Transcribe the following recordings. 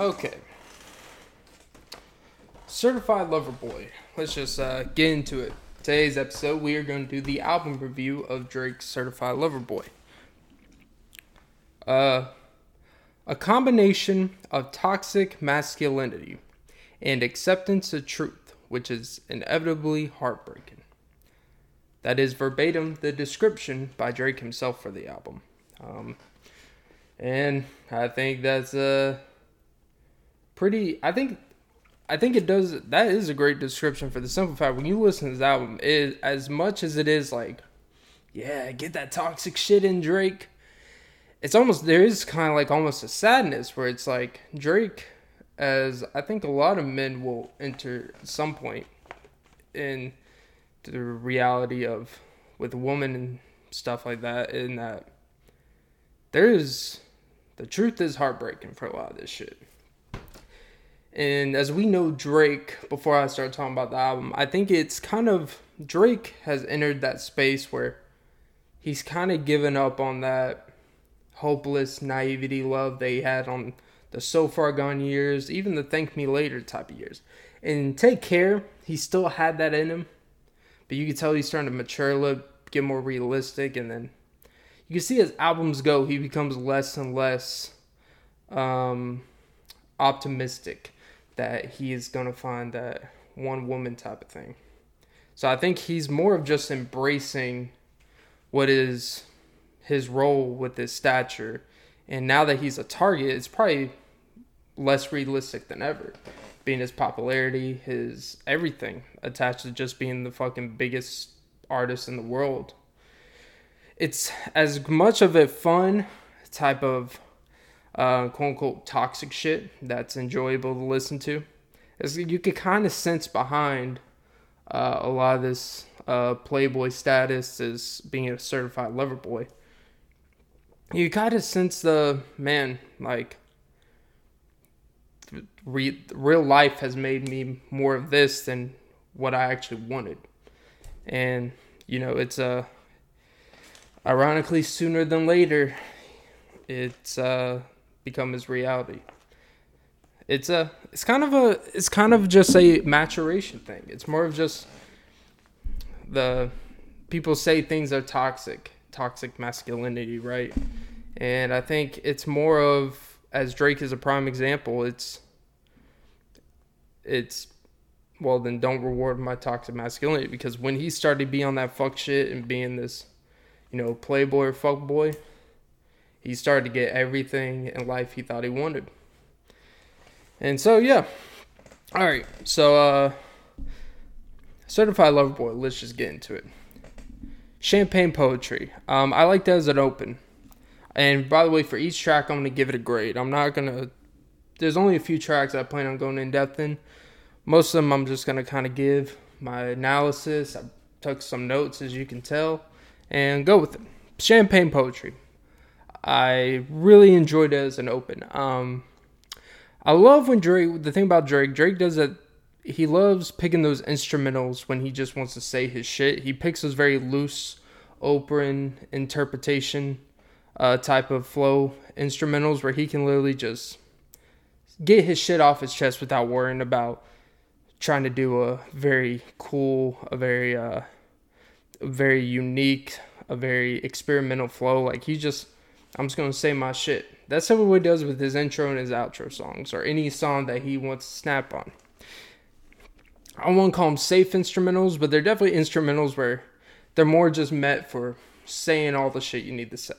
Okay. Certified Lover Boy. Let's just uh, get into it. Today's episode, we are going to do the album review of Drake's Certified Lover Boy. Uh, a combination of toxic masculinity and acceptance of truth, which is inevitably heartbreaking. That is verbatim the description by Drake himself for the album. Um, and I think that's a pretty. I think, I think it does. That is a great description for the simple fact when you listen to this album, is as much as it is like, yeah, get that toxic shit in Drake. It's almost there is kind of like almost a sadness where it's like Drake, as I think a lot of men will enter at some point in the reality of with woman and stuff like that, in that there is the truth is heartbreaking for a lot of this shit. And as we know Drake, before I start talking about the album, I think it's kind of Drake has entered that space where he's kind of given up on that hopeless naivety love they had on the so far gone years, even the thank me later type of years. And take care, he still had that in him, but you can tell he's starting to mature a little, get more realistic, and then you can see as albums go, he becomes less and less um, optimistic that he is gonna find that one woman type of thing. So I think he's more of just embracing what is his role with his stature, and now that he's a target, it's probably less realistic than ever. Being his popularity, his everything attached to just being the fucking biggest artist in the world it's as much of a fun type of uh, quote unquote toxic shit that's enjoyable to listen to. As you could kind of sense behind uh, a lot of this uh, Playboy status as being a certified lover boy. You kind of sense the man like re- real life has made me more of this than what I actually wanted, and you know it's a ironically, sooner than later, it's uh, become his reality. It's a, it's kind of a, it's kind of just a maturation thing. It's more of just the people say things are toxic, toxic masculinity, right? And I think it's more of, as Drake is a prime example, it's, it's well then don't reward my toxic masculinity because when he started to be on that fuck shit and being this you know, playboy or fuckboy, he started to get everything in life he thought he wanted. And so, yeah. All right. So, uh, Certified Lover Boy, let's just get into it. Champagne Poetry. Um, I like that as an open. And by the way, for each track, I'm going to give it a grade. I'm not going to. There's only a few tracks I plan on going in depth in. Most of them, I'm just going to kind of give my analysis. I took some notes, as you can tell and go with it. Champagne poetry. I really enjoyed it as an open. Um, I love when Drake. The thing about Drake, Drake does that. He loves picking those instrumentals when he just wants to say his shit. He picks those very loose, open interpretation uh, type of flow instrumentals where he can literally just get his shit off his chest without worrying about trying to do a very cool, a very uh, very unique, a very experimental flow. Like he just, I'm just gonna say my shit. That's what he does with his intro and his outro songs, or any song that he wants to snap on. I won't call them safe instrumentals, but they're definitely instrumentals where they're more just meant for saying all the shit you need to say.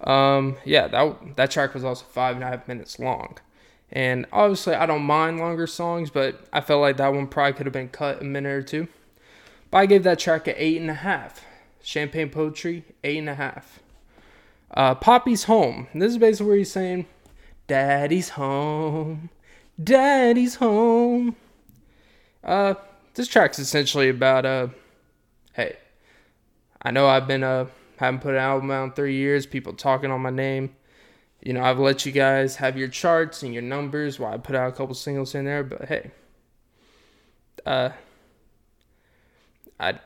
Um, yeah, that that track was also five and a half minutes long, and obviously I don't mind longer songs, but I felt like that one probably could have been cut a minute or two. But I gave that track an eight and a half. Champagne Poetry, eight and a half. Uh, Papi's Home. This is basically where he's saying, Daddy's home. Daddy's home. Uh, this track's essentially about, uh, hey, I know I've been, uh, haven't put an album out in three years, people talking on my name. You know, I've let you guys have your charts and your numbers while I put out a couple singles in there, but hey, uh, I,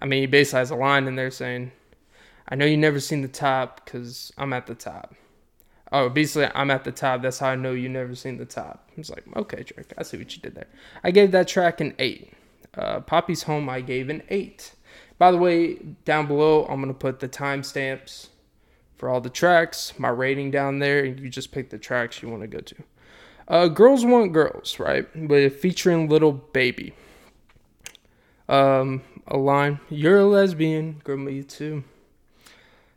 I mean, he basically has a line in there saying, "I know you never seen the top because I'm at the top. oh, basically, I'm at the top. That's how I know you never seen the top. I was like, okay, Drake, I see what you did there. I gave that track an eight. Uh, Papi's Home, I gave an eight. By the way, down below, I'm gonna put the timestamps for all the tracks, my rating down there, and you just pick the tracks you want to go to. Uh, girls want girls, right? But featuring Lil Baby. Um, a line, you're a lesbian, girl, me too.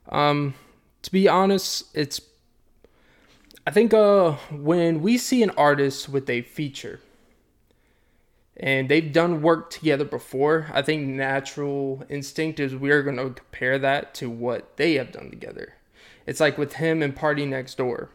Um, to be honest, it's I think uh when we see an artist with a feature and they've done work together before, I think natural instinct is we're going to compare that to what they have done together. It's like with him and PartyNextDoor.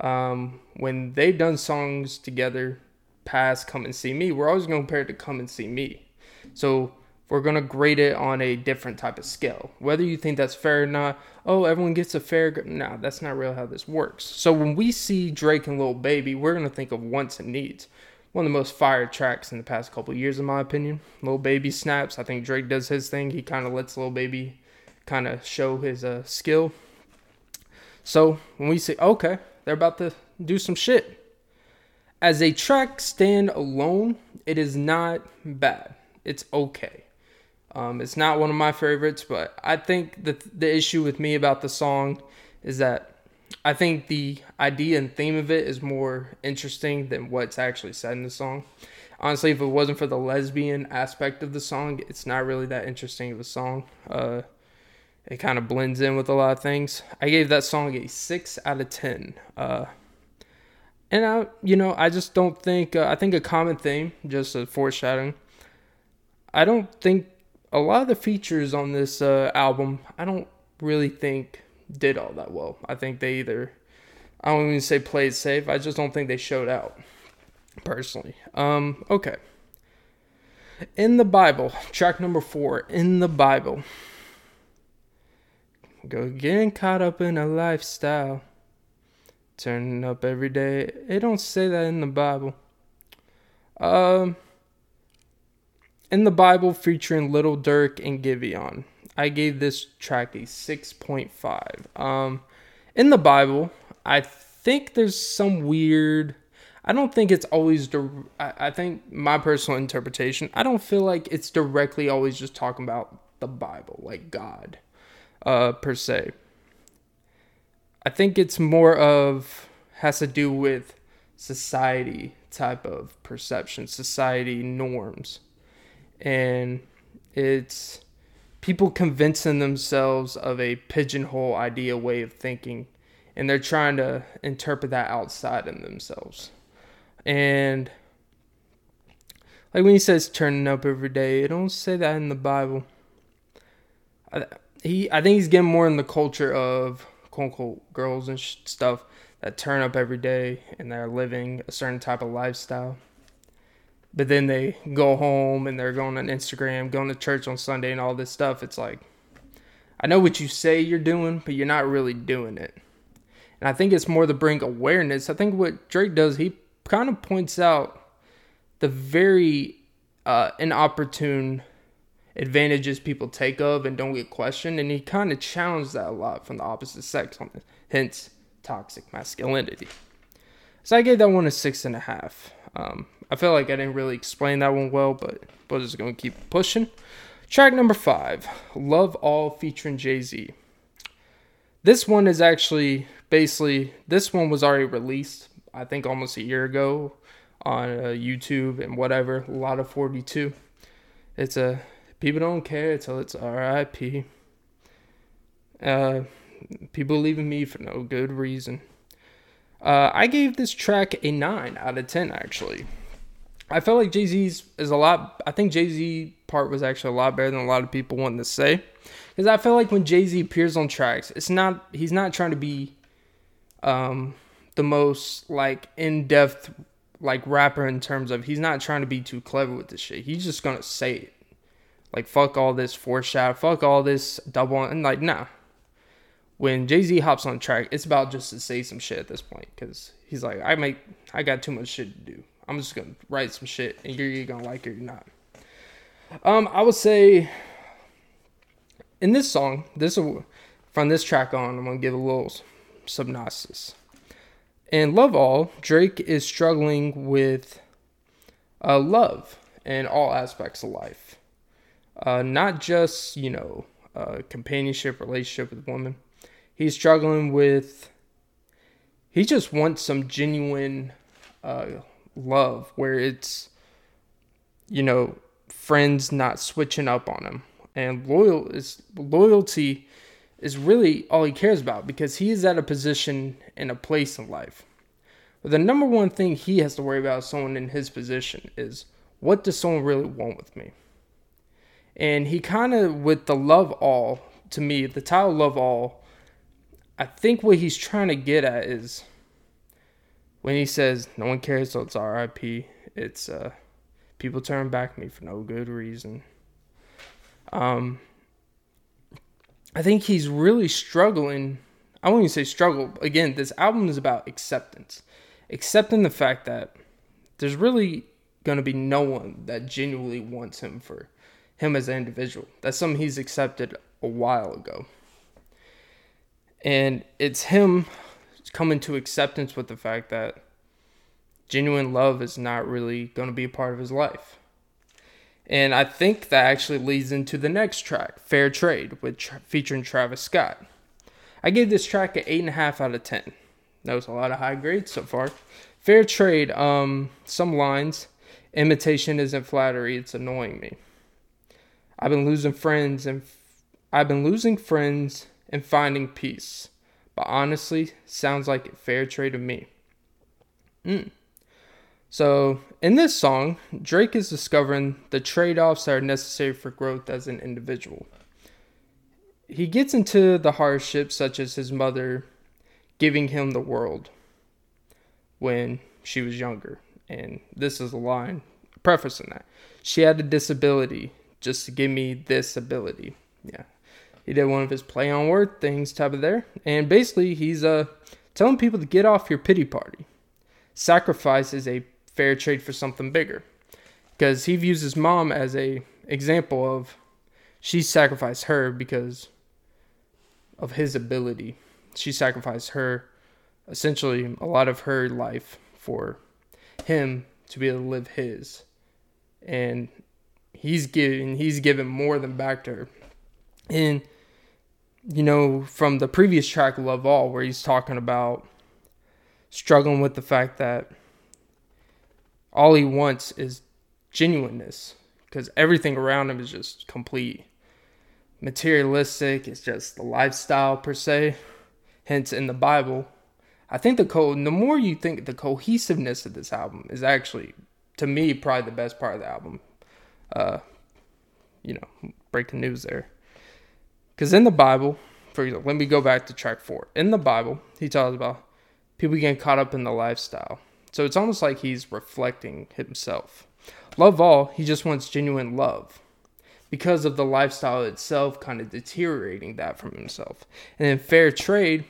Um, when they've done songs together, past Come and See Me, we're always going to compare it to Come and See Me. So we're going to grade it on a different type of scale. Whether you think that's fair or not, oh, everyone gets a fair. Gr-. No, that's not really how this works. So when we see Drake and Lil Baby, we're going to think of wants and needs. One of the most fire tracks in the past couple years, in my opinion. Lil Baby snaps. I think Drake does his thing. He kind of lets Lil Baby kind of show his uh, skill. So when we say, okay, they're about to do some shit. As a track stand alone, it is not bad. It's okay. Um, it's not one of my favorites, but I think that the issue with me about the song is that I think the idea and theme of it is more interesting than what's actually said in the song. Honestly, if it wasn't for the lesbian aspect of the song, it's not really that interesting of a song. Uh, it kind of blends in with a lot of things. I gave that song a six out of ten. Uh, and I, you know, I just don't think. Uh, I think a common theme, just a foreshadowing. I don't think a lot of the features on this uh, album. I don't really think did all that well. I think they either. I don't even say played safe. I just don't think they showed out. Personally. Um. Okay. In the Bible, track number four. In the Bible. Go getting caught up in a lifestyle. Turning up every day. It don't say that in the Bible. Um in the Bible featuring Lil Durk and Giveon. I gave this track a 6.5. Um in the Bible, I think there's some weird I don't think it's always I, I think my personal interpretation, I don't feel like it's directly always just talking about the Bible, like God uh, per se. I think it's more of has to do with society type of perception, society norms, and it's people convincing themselves of a pigeonhole idea way of thinking, and they're trying to interpret that outside of themselves, and like when he says turning up every day, it don't say that in the Bible. I, he I think he's getting more in the culture of quote unquote girls and sh- stuff that turn up every day and they're living a certain type of lifestyle. But then they go home and they're going on Instagram, going to church on Sunday and all this stuff. It's like I know what you say you're doing, but you're not really doing it. And I think it's more to bring awareness. I think what Drake does, he kind of points out the very uh, inopportune advantages people take of and don't get questioned. And he kind of challenged that a lot from the opposite sex on this, hence toxic masculinity. So I gave that one a six and a half. Um, I feel like I didn't really explain that one well, but but just gonna keep pushing. Track number five, "Love All" featuring Jay Z. This one is actually basically this one was already released. I think almost a year ago on uh, YouTube and whatever. A lot of 42. It's a People don't care until it's RIP. Uh, people leaving me for no good reason. Uh, I gave this track a 9 out of 10, actually. I felt like Jay Z's is a lot. I think Jay Z part was actually a lot better than a lot of people want to say. Because I feel like when Jay Z appears on tracks, it's not, he's not trying to be um, the most like in depth like rapper in terms of he's not trying to be too clever with this shit. He's just gonna say it. Like fuck all this foreshadow, fuck all this double, and like nah. When Jay Z hops on track, it's about just to say some shit at this point because he's like, I make, I got too much shit to do. I'm just gonna write some shit, and you're either gonna like it or not. Um, I would say in this song, this from this track on, I'm gonna give a little Subnassus. In Love All, Drake is struggling with uh, love in all aspects of life. Uh, not just, you know, uh, companionship, relationship with women. He's struggling with, he just wants some genuine uh, love where it's, you know, friends not switching up on him. And loyal is loyalty is really all he cares about because he is at a position and a place in life. But the number one thing he has to worry about someone in his position is what does someone really want with me? And he kind of, with the love all, to me, the title love all, I think what he's trying to get at is when he says, no one cares, so it's RIP, it's, uh, people turn back me for no good reason. Um, I think he's really struggling. I won't even say struggle. Again, this album is about acceptance, accepting the fact that there's really going to be no one that genuinely wants him for him as an individual. That's something he's accepted a while ago. And it's him coming to acceptance with the fact that genuine love is not really going to be a part of his life. And I think that actually leads into the next track, Fair Trade, with featuring Travis Scott. I gave this track an 8.5 out of 10. That was a lot of high grades so far. Fair Trade, um, some lines. Imitation isn't flattery, it's annoying me. I've been losing friends and f- I've been losing friends and finding peace. But honestly, sounds like fair trade to me. Mm. So, in this song, Drake is discovering the trade offs that are necessary for growth as an individual. He gets into the hardships, such as his mother giving him the world when she was younger. And this is a line prefacing that. She had a disability just to give me this ability. Yeah. He did one of his play on word things type of there. And basically, he's uh, telling people to get off your pity party. Sacrifice is a fair trade for something bigger. Because he views his mom as a example of she sacrificed her because of his ability. She sacrificed her essentially a lot of her life for him to be able to live his. And he's giving he's given more than back to her. And you know, from the previous track Love All where he's talking about struggling with the fact that all he wants is genuineness because everything around him is just complete. Materialistic it's just the lifestyle per se. Hence in the bible i think the co the more you think the cohesiveness of this album is actually to me probably the best part of the album. Uh you know breaking news there because in the bible for example let me go back to track four in the bible he talks about people getting caught up in the lifestyle so it's almost like he's reflecting himself. Love all, he just wants genuine love because of the lifestyle itself kind of deteriorating that from himself. And in fair trade,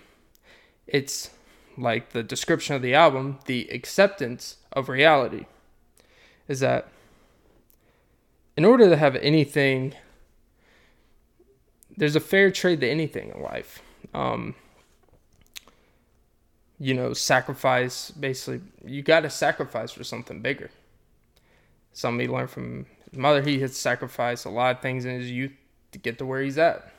it's like the description of the album, the acceptance of reality is that in order to have anything, there's a fair trade to anything in life. Um, you know, sacrifice. Basically, you got to sacrifice for something bigger. Something he learned from his mother. He had sacrificed a lot of things in his youth to get to where he's at.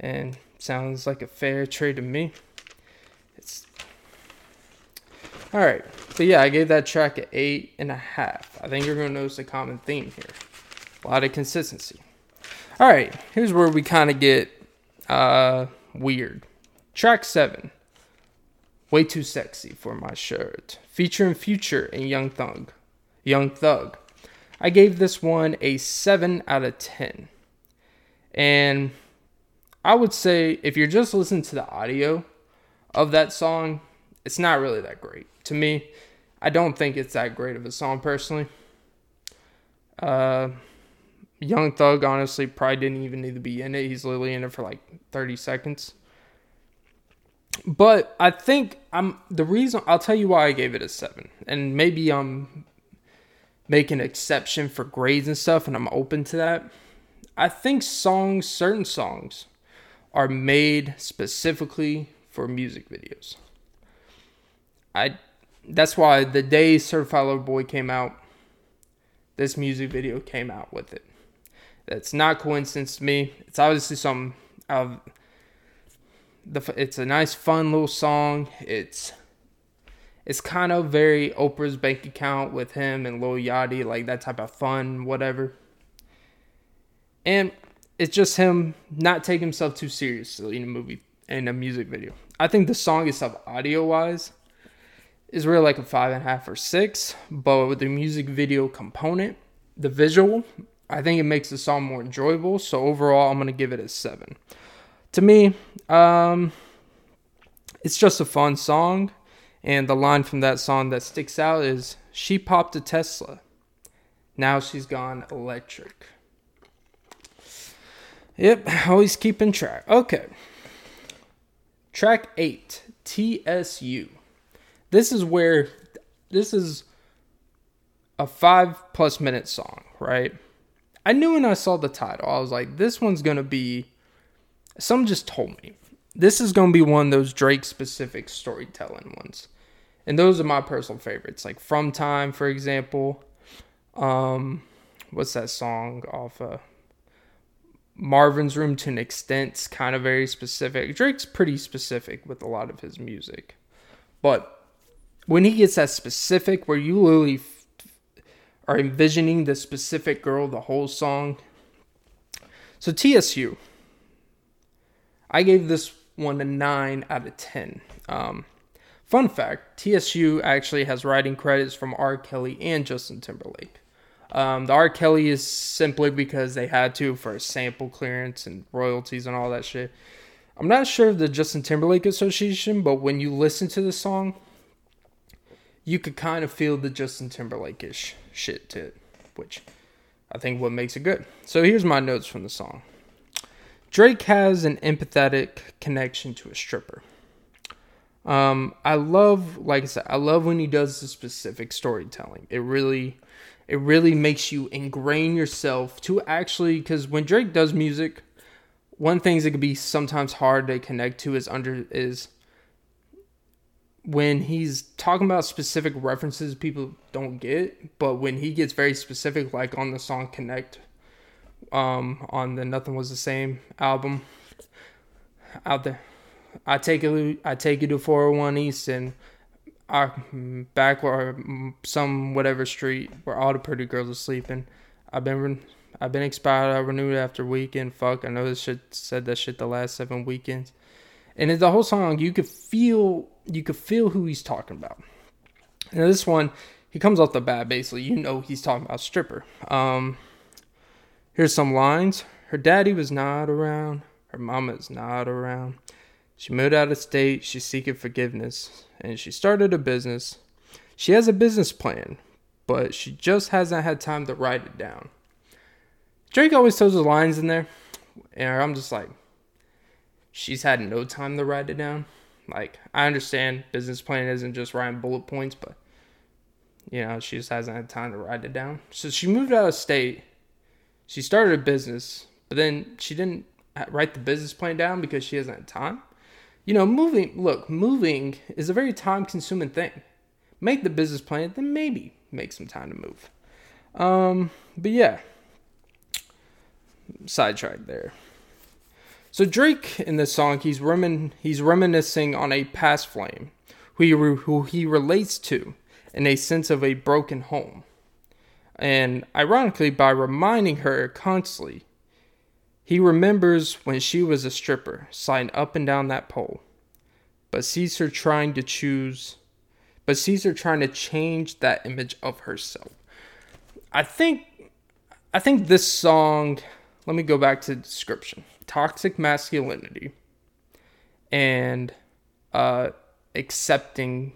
And sounds like a fair trade to me. It's all right, but yeah, I gave that track an eight and a half. I think you're gonna notice a common theme here. A lot of consistency. All right, here's where we kind of get uh, weird. Track seven. Way Too Sexy for My Shirt, featuring Future and Young Thug. Young Thug. I gave this one a 7 out of 10. And I would say if you're just listening to the audio of that song, it's not really that great. To me, I don't think it's that great of a song personally. Uh, Young Thug honestly probably didn't even need to be in it. He's literally in it for like 30 seconds. But I think I'm the reason I'll tell you why I gave it a seven, and maybe I'm making an exception for grades and stuff, and I'm open to that. I think songs, certain songs, are made specifically for music videos. I that's why the day Certified Lover Boy came out, this music video came out with it. That's not coincidence to me. It's obviously some of the. It's a nice, fun little song. It's it's kind of very Oprah's bank account with him and Lil Yachty, like that type of fun, whatever. And it's just him not taking himself too seriously in a movie in a music video. I think the song itself, audio wise, is really like a five and a half or six, but with the music video component, the visual, I think it makes the song more enjoyable. So overall, I'm gonna give it a seven. To me, um, it's just a fun song, and the line from that song that sticks out is "She popped a Tesla, now she's gone electric." Yep, always keeping track. Okay. Track 8, TSU. This is where this is a 5 plus minute song, right? I knew when I saw the title, I was like, this one's going to be. Some just told me. This is going to be one of those Drake specific storytelling ones. And those are my personal favorites. Like From Time, for example. Um, what's that song off of Marvin's Room to an extent? It's kind of very specific. Drake's pretty specific with a lot of his music. But when he gets that specific, where you literally are envisioning the specific girl the whole song. So TSU, I gave this one a 9 out of 10. Um, fun fact TSU actually has writing credits from R. Kelly and Justin Timberlake. Um, the R. Kelly is simply because they had to for sample clearance and royalties and all that shit. I'm not sure of the Justin Timberlake Association, but when you listen to the song, you could kind of feel the Justin Timberlake ish shit to it, which I think what makes it good. So here's my notes from the song. Drake has an empathetic connection to a stripper. Um, I love, like I said, I love when he does the specific storytelling. It really, it really makes you ingrain yourself to actually, because when Drake does music, one things that can be sometimes hard to connect to is under is when he's talking about specific references people don't get, but when he gets very specific, like on the song Connect, um, on the Nothing Was the Same album, out there, I take it, I take you to 401 East and I back where some whatever street where all the pretty girls are sleeping. I've been I've been expired. I renewed after weekend. Fuck, I know this shit said that shit the last seven weekends, and in the whole song you could feel you could feel who he's talking about. And this one, he comes off the bat basically. You know he's talking about stripper. Um, here's some lines. Her daddy was not around. Her mama's not around. She moved out of state. She's seeking forgiveness, and she started a business. She has a business plan, but she just hasn't had time to write it down. Drake always throws the lines in there, and I'm just like, she's had no time to write it down. Like, I understand business plan isn't just writing bullet points, but you know, she just hasn't had time to write it down. So she moved out of state. She started a business, but then she didn't write the business plan down because she hasn't had time. You know, moving, look, moving is a very time consuming thing. Make the business plan, then maybe make some time to move. Um, but yeah, sidetrack there. So Drake in this song, he's remin- he's reminiscing on a past flame who he, re- who he relates to in a sense of a broken home. And ironically, by reminding her constantly, he remembers when she was a stripper, sliding up and down that pole, but sees her trying to choose, but sees her trying to change that image of herself. I think, I think this song. Let me go back to the description toxic masculinity and uh, accepting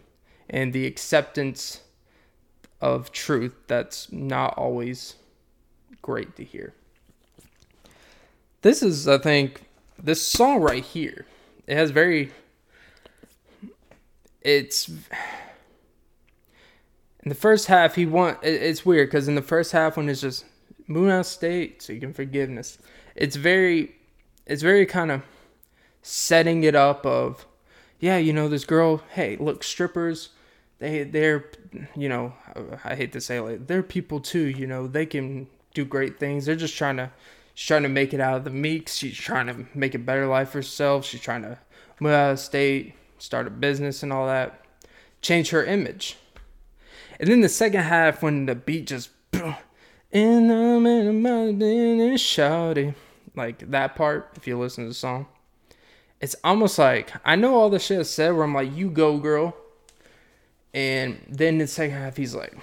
and the acceptance of truth that's not always great to hear. This is, I think, this song right here. It has very. It's. In the first half, he want. It's weird because in the first half, when it's just moon out state, seeking forgiveness, it's very it's very kind of setting it up of yeah, you know, this girl, hey, look, strippers, they they're you know, I hate to say it, like they're people too, you know, they can do great things. They're just trying to she's trying to make it out of the meeks. She's trying to make a better life for herself. She's trying to move out of state, start a business and all that. Change her image. And then the second half when the beat just in the middle shouty like that part, if you listen to the song, it's almost like I know all the shit I said where I'm like, you go girl. And then the second half he's like,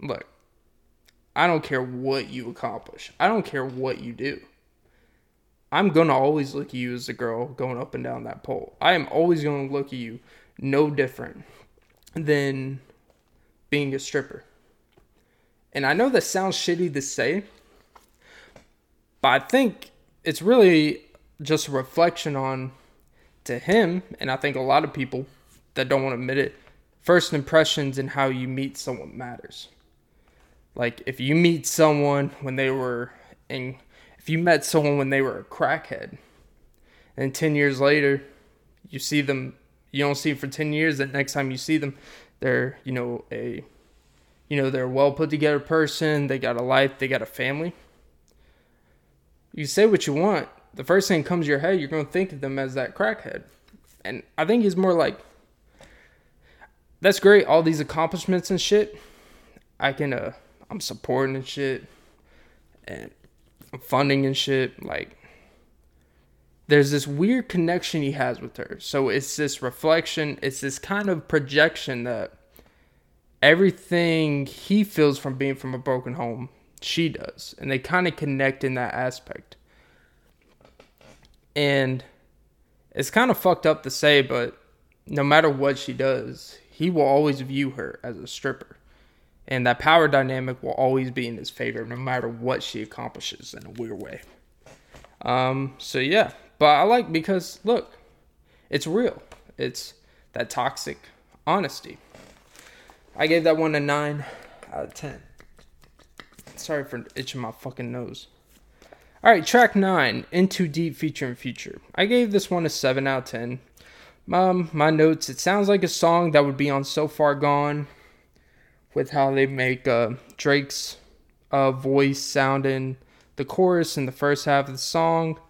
Look, I don't care what you accomplish. I don't care what you do. I'm gonna always look at you as a girl going up and down that pole. I am always gonna look at you no different than being a stripper. And I know that sounds shitty to say, but I think it's really just a reflection on to him, and I think a lot of people that don't want to admit it, first impressions and how you meet someone matters. Like if you meet someone when they were in if you met someone when they were a crackhead and 10 years later you see them you don't see them for 10 years that next time you see them they're you know a you know they're a well put together person they got a life they got a family you say what you want. The first thing comes to your head you're to think of them as that crackhead. And i think he's more like that's great all these accomplishments and shit. I can uh i'm supporting and shit. And I'm funding and shit. Like there's this weird connection he has with her. So it's this reflection, it's this kind of projection that everything he feels from being from a broken home, she does. And they kind of connect in that aspect. And it's kind of fucked up to say, but no matter what she does, he will always view her as a stripper. And that power dynamic will always be in his favor, no matter what she accomplishes in a weird way. Um, so yeah, but I like because look, it's real. It's that toxic honesty. I gave that one a nine out of ten. Sorry for itching my fucking nose. All right, track nine, N 2 Deep feature and future. I gave this one a seven out of ten. Um, my notes. It sounds like a song that would be on So Far Gone, with how they make uh, Drake's uh, voice sound in the chorus in the first half of the song.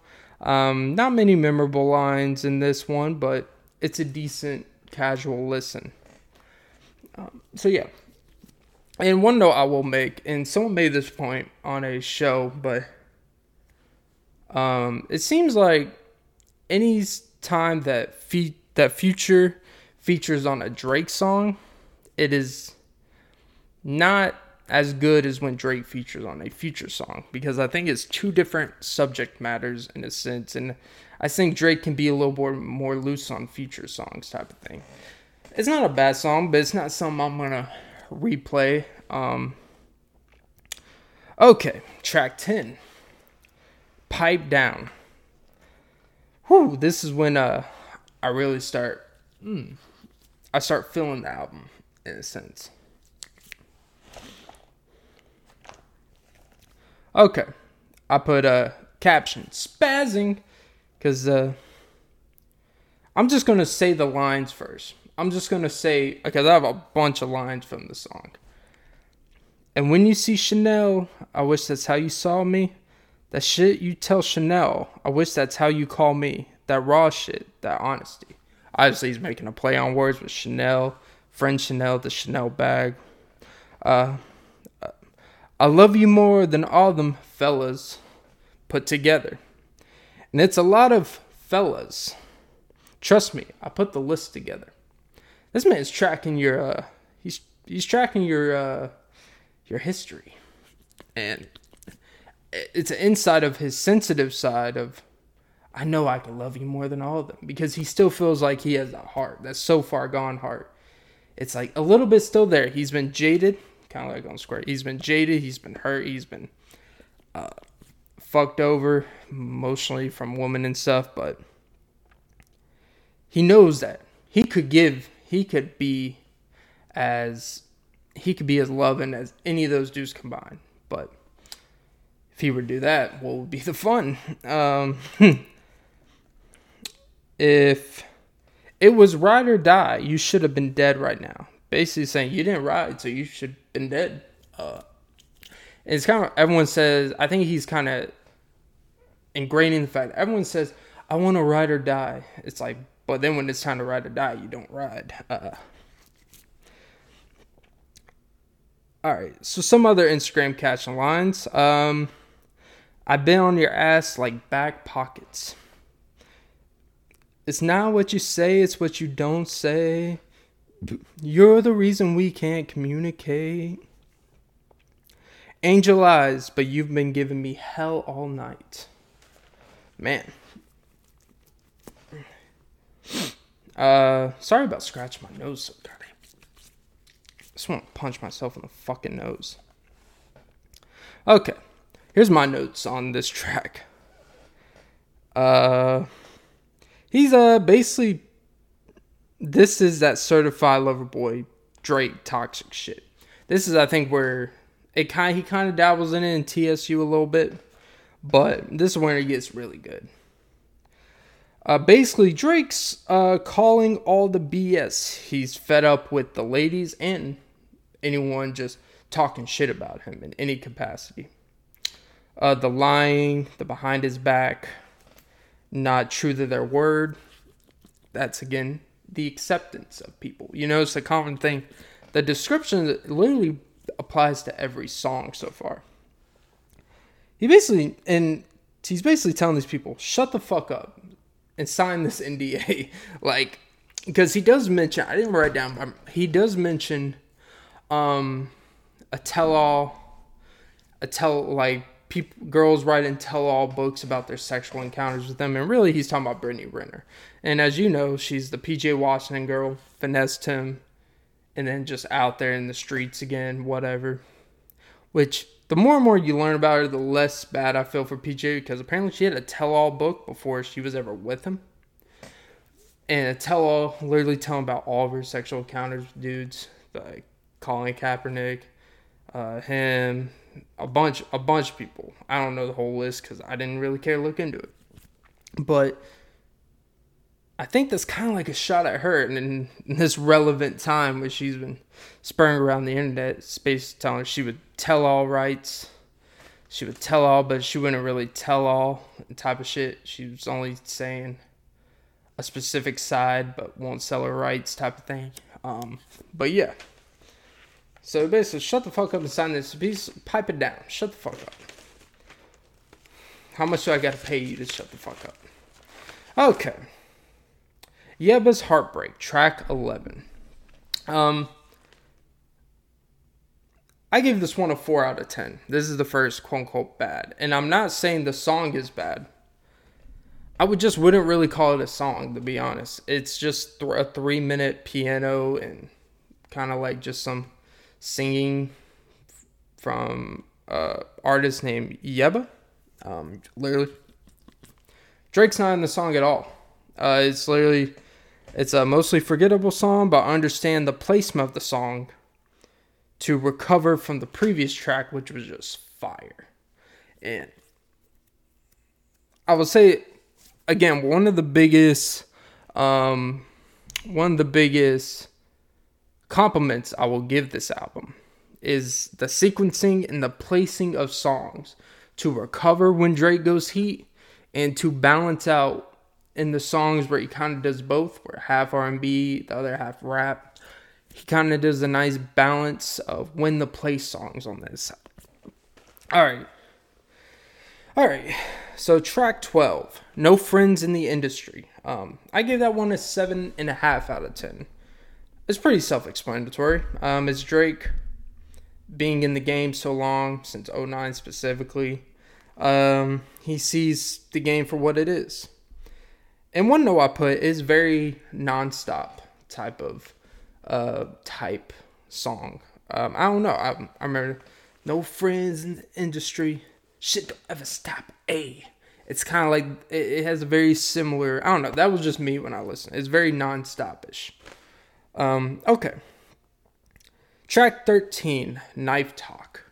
Um, not many memorable lines in this one, but it's a decent casual listen. Um, so yeah. And one note I will make, and someone made this point on a show, but um, it seems like any time that fe- that Future features on a Drake song, it is not as good as when Drake features on a future song because I think it's two different subject matters in a sense, and I think Drake can be a little more more loose on future songs type of thing. It's not a bad song, but it's not something I'm gonna replay. Um, okay, track ten, pipe down. Whew, this is when uh I really start. Mm, I start feeling the album in a sense. Okay. I put a caption spazzing because uh, I'm just to say the lines first. I'm just going to say, because I have a bunch of lines from the song. And when you see Chanel, I wish that's how you saw me. That shit you tell Chanel, I wish that's how you call me. That raw shit, that honesty. Obviously, he's making a play on words with Chanel, friend Chanel, the Chanel bag. Uh, I love you more than all them fellas put together. And it's a lot of fellas. Trust me, I put the list together. This man's tracking your uh he's he's tracking your uh your history. And it's inside of his sensitive side of I know I can love you more than all of them because he still feels like he has a heart that's so far gone heart. It's like a little bit still there. He's been jaded, kind of like on Square. He's been jaded. He's been hurt. He's been uh, fucked over emotionally from women and stuff. But he knows that he could give. He could be as he could be as loving as any of those dudes combined. But if he were to do that, what would be the fun? Um, if it was ride or die. You should have been dead right now. Basically saying you didn't ride, so you should have been dead. Uh, it's kind of everyone says. I think he's kind of ingraining the fact. Everyone says, "I want to ride or die." It's like, but then when it's time to ride or die, you don't ride. Uh, all right. So some other Instagram catching lines. Um, I've been on your ass like back pockets. It's not what you say, it's what you don't say. You're the reason we can't communicate. Angel eyes, but you've been giving me hell all night. Man. Uh, sorry about scratching my nose so goddamn. Just want to punch myself in the fucking nose. Okay, here's my notes on this track. Uh, he's uh basically this is that certified lover boy Drake toxic shit. This is I think where it kind he kind of dabbles in it in TSU a little bit, but this is where it gets really good. Uh, basically, Drake's uh, calling all the BS. He's fed up with the ladies and anyone just talking shit about him in any capacity. Uh, the lying, the behind his back, not true to their word. That's again the acceptance of people. You know, it's a common thing. The description literally applies to every song so far. He basically, and he's basically telling these people, shut the fuck up and sign this NDA. like, because he does mention, I didn't write down, but he does mention um, a tell all, a tell, like, people, girls write and tell all books about their sexual encounters with them. And really, he's talking about Brittany Renner. And as you know, she's the PJ Washington girl, finessed him, and then just out there in the streets again, whatever. Which the more and more you learn about her, the less bad I feel for PJ because apparently she had a tell all book before she was ever with him. And a tell all, literally telling about all of her sexual encounters with dudes, like Colin Kaepernick, uh, him, a bunch, a bunch of people. I don't know the whole list because I didn't really care to look into it. But I think that's kind of like a shot at her and in, in this relevant time where she's been spurring around the internet space telling she would tell all rights. She would tell all, but she wouldn't really tell all type of shit. She was only saying a specific side, but won't sell her rights type of thing. Um, but yeah. So basically, shut the fuck up and sign this piece. Pipe it down. Shut the fuck up. How much do I got to pay you to shut the fuck up? Okay. Yebba's Heartbreak, track 11. Um, I give this one a 4 out of 10. This is the first quote unquote bad. And I'm not saying the song is bad. I would just wouldn't really call it a song, to be honest. It's just a three minute piano and kind of like just some singing from uh artist named Yebba. Um, literally, Drake's not in the song at all. Uh, it's literally it's a mostly forgettable song, but I understand the placement of the song to recover from the previous track, which was just fire. And I would say, again, one of the biggest, um, one of the biggest compliments I will give this album is the sequencing and the placing of songs to recover when Drake goes heat and to balance out in the songs where he kind of does both, where half R&B, the other half rap. He kind of does a nice balance of when the play songs on this. All right. All right. So track 12, No Friends in the Industry. Um, I gave that one a seven and a half out of 10. It's pretty self-explanatory. Um, it's Drake being in the game so long, since 09 specifically. Um, he sees the game for what it is and one note I put is very nonstop type of uh type song. Um, I don't know. I, I remember no friends in the industry. Shit don't ever stop. A. It's kind of like it, it, has a very similar. I don't know. That was just me when I listened. It's very non-stopish. Um, okay. Track thirteen, Knife Talk.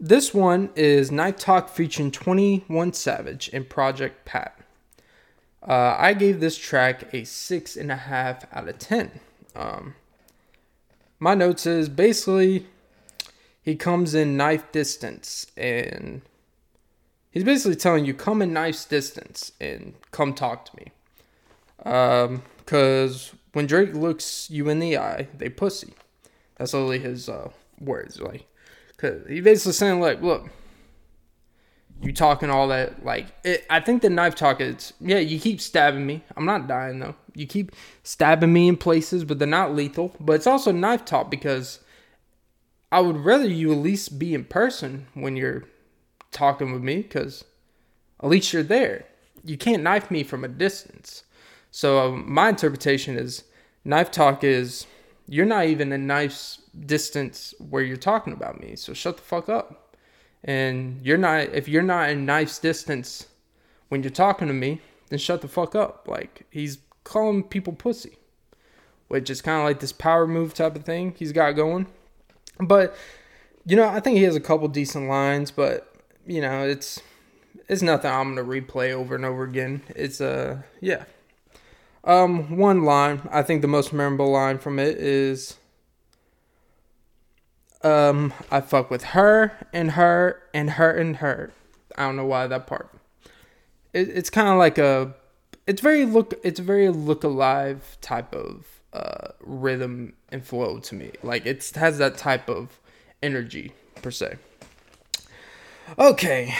This one is Knife Talk featuring Twenty One Savage and Project Pat. Uh, I gave this track a six and a half out of ten. Um, my notes is basically he comes in knife distance and he's basically telling you come in knife's distance and come talk to me. Um, cause when Drake looks you in the eye, they pussy. That's only his uh, words. Like, cause he basically saying like, look, you talking all that like it, i think the knife talk is yeah you keep stabbing me. I'm not dying though. You keep stabbing me in places but they're not lethal. But it's also knife talk because i would rather you at least be in person when you're talking with me because at least you're there. You can't knife me from a distance. So um, my interpretation is knife talk is you're not even a knife's distance where you're talking about me. So shut the fuck up and you're not if you're not in nice distance when you're talking to me then shut the fuck up. Like he's calling people pussy which is kind of like this power move type of thing he's got going. But you know i think he has a couple decent lines but you know it's it's nothing i'm gonna replay over and over again. It's uh yeah. Um one line i think the most memorable line from it is um, I fuck with her and her and her and her. I don't know why that part. It, it's kind of like a. It's very look. It's very look alive type of uh, rhythm and flow to me. Like it has that type of energy per se. Okay,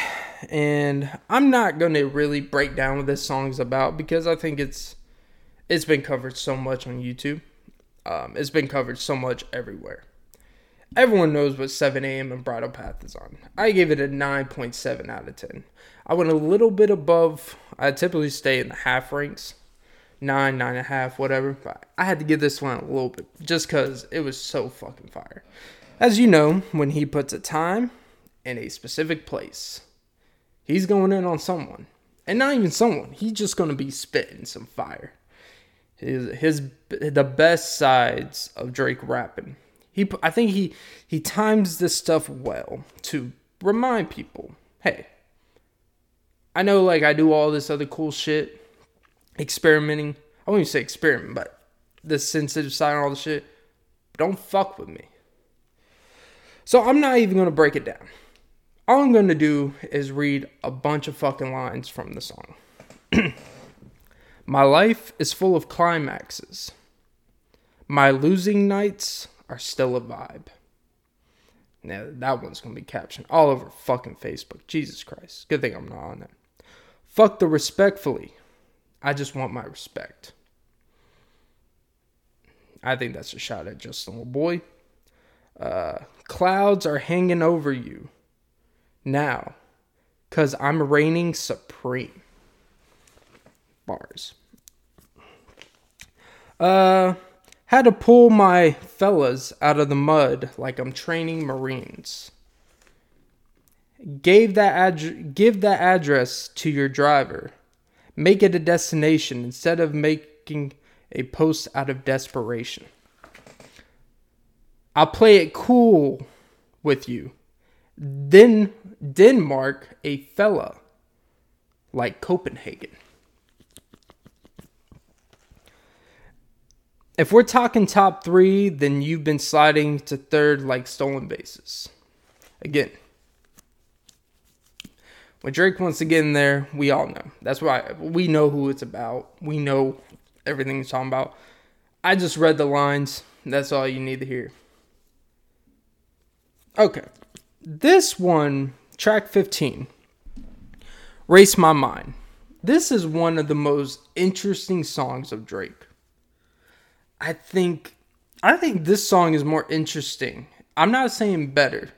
and I'm not gonna really break down what this song's about because I think it's it's been covered so much on YouTube. Um, it's been covered so much everywhere. Everyone knows what 7 a.m. and Bridle Path is on. I gave it a 9.7 out of 10. I went a little bit above. I typically stay in the half ranks, nine, nine and a half, whatever. But I had to give this one a little bit just because it was so fucking fire. As you know, when he puts a time in a specific place, he's going in on someone, and not even someone. He's just gonna be spitting some fire. His his the best sides of Drake rapping he, I think he he times this stuff well to remind people, hey, I know like I do all this other cool shit, experimenting. I won't even say experiment, but the sensitive side and all the shit. Don't fuck with me. So I'm not even gonna break it down. All I'm gonna do is read a bunch of fucking lines from the song. My life is full of climaxes. My losing nights are still a vibe. Now that one's gonna be captioned all over fucking Facebook. Jesus Christ. Good thing I'm not on that. Fuck the respectfully. I just want my respect. I think that's a shot at Justin little boy. Uh, clouds are hanging over you now, cause I'm reigning supreme. Bars. Uh had to pull my fellas out of the mud like I'm training Marines. Gave that ad- give that address to your driver. Make it a destination instead of making a post out of desperation. I'll play it cool with you. Then Denmark a fella like Copenhagen. If we're talking top three, then you've been sliding to third like stolen bases. Again, when Drake wants to get in there, we all know. That's why we know who it's about. We know everything he's talking about. I just read the lines. That's all you need to hear. Okay. This one, track 15, Race My Mind. This is one of the most interesting songs of Drake. I think I think this song is more interesting. I'm not saying better.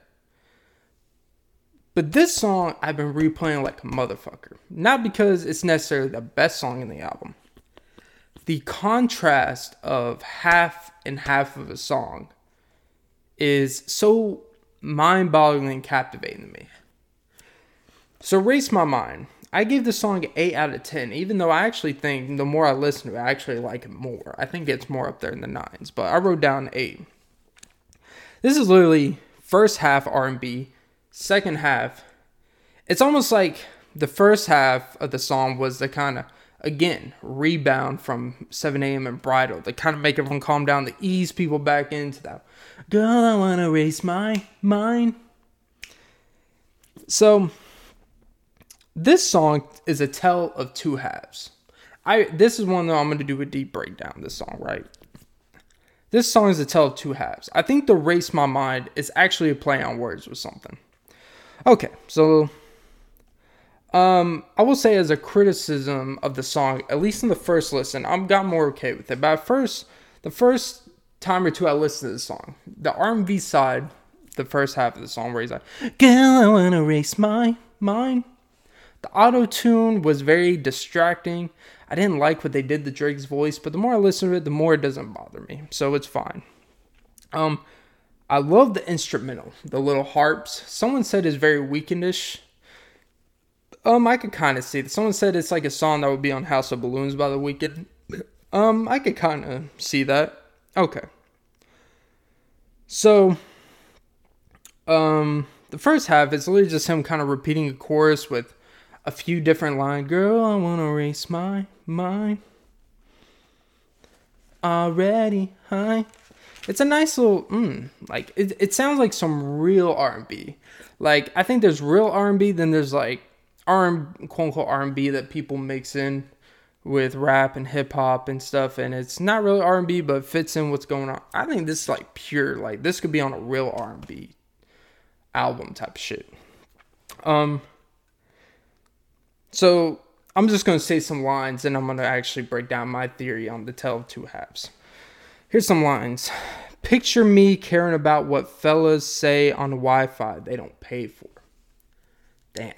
But this song I've been replaying like a motherfucker. Not because it's necessarily the best song in the album. The contrast of half and half of a song is so mind boggling and captivating to me. So, Race My Mind I gave the song 8 out of 10, even though I actually think the more I listen to it, I actually like it more. I think it's more up there in the nines, but I wrote down 8. This is literally first half R&B, second half. It's almost like the first half of the song was the kind of again, rebound from 7 a.m. and Bridle to kind of make everyone calm down, to ease people back into that. Girl, I want to race my mind. So, this song is a tell of two halves. I this is one that I'm gonna do a deep breakdown. This song, right? This song is a tell of two halves. I think the race my mind is actually a play on words with something. Okay, so um, I will say as a criticism of the song, at least in the first listen, I've got more okay with it. But at first, the first time or two I listened to the song, the R&B side, the first half of the song where he's like, "Girl, I wanna race my mind." The auto tune was very distracting. I didn't like what they did to Drake's voice, but the more I listen to it, the more it doesn't bother me. So it's fine. Um, I love the instrumental, the little harps. Someone said it's very weekendish. Um, I could kind of see it. Someone said it's like a song that would be on House of Balloons by the Weeknd. Um, I could kind of see that. Okay. So, um, the first half is literally just him kind of repeating a chorus with a few different lines. Girl, I wanna race my mind. Already high. It's a nice little, mm, like it. It sounds like some real R and B. Like I think there's real R and B, then there's like R quote unquote R and B that people mix in with rap and hip hop and stuff, and it's not really R and B, but fits in what's going on. I think this is like pure. Like this could be on a real R and B album type shit. Um, so I'm just going to say some lines and I'm going to actually break down my theory on the tale of two halves. Here's some lines. Picture me caring about what fellas say on Wi Fi they don't pay for. Damn.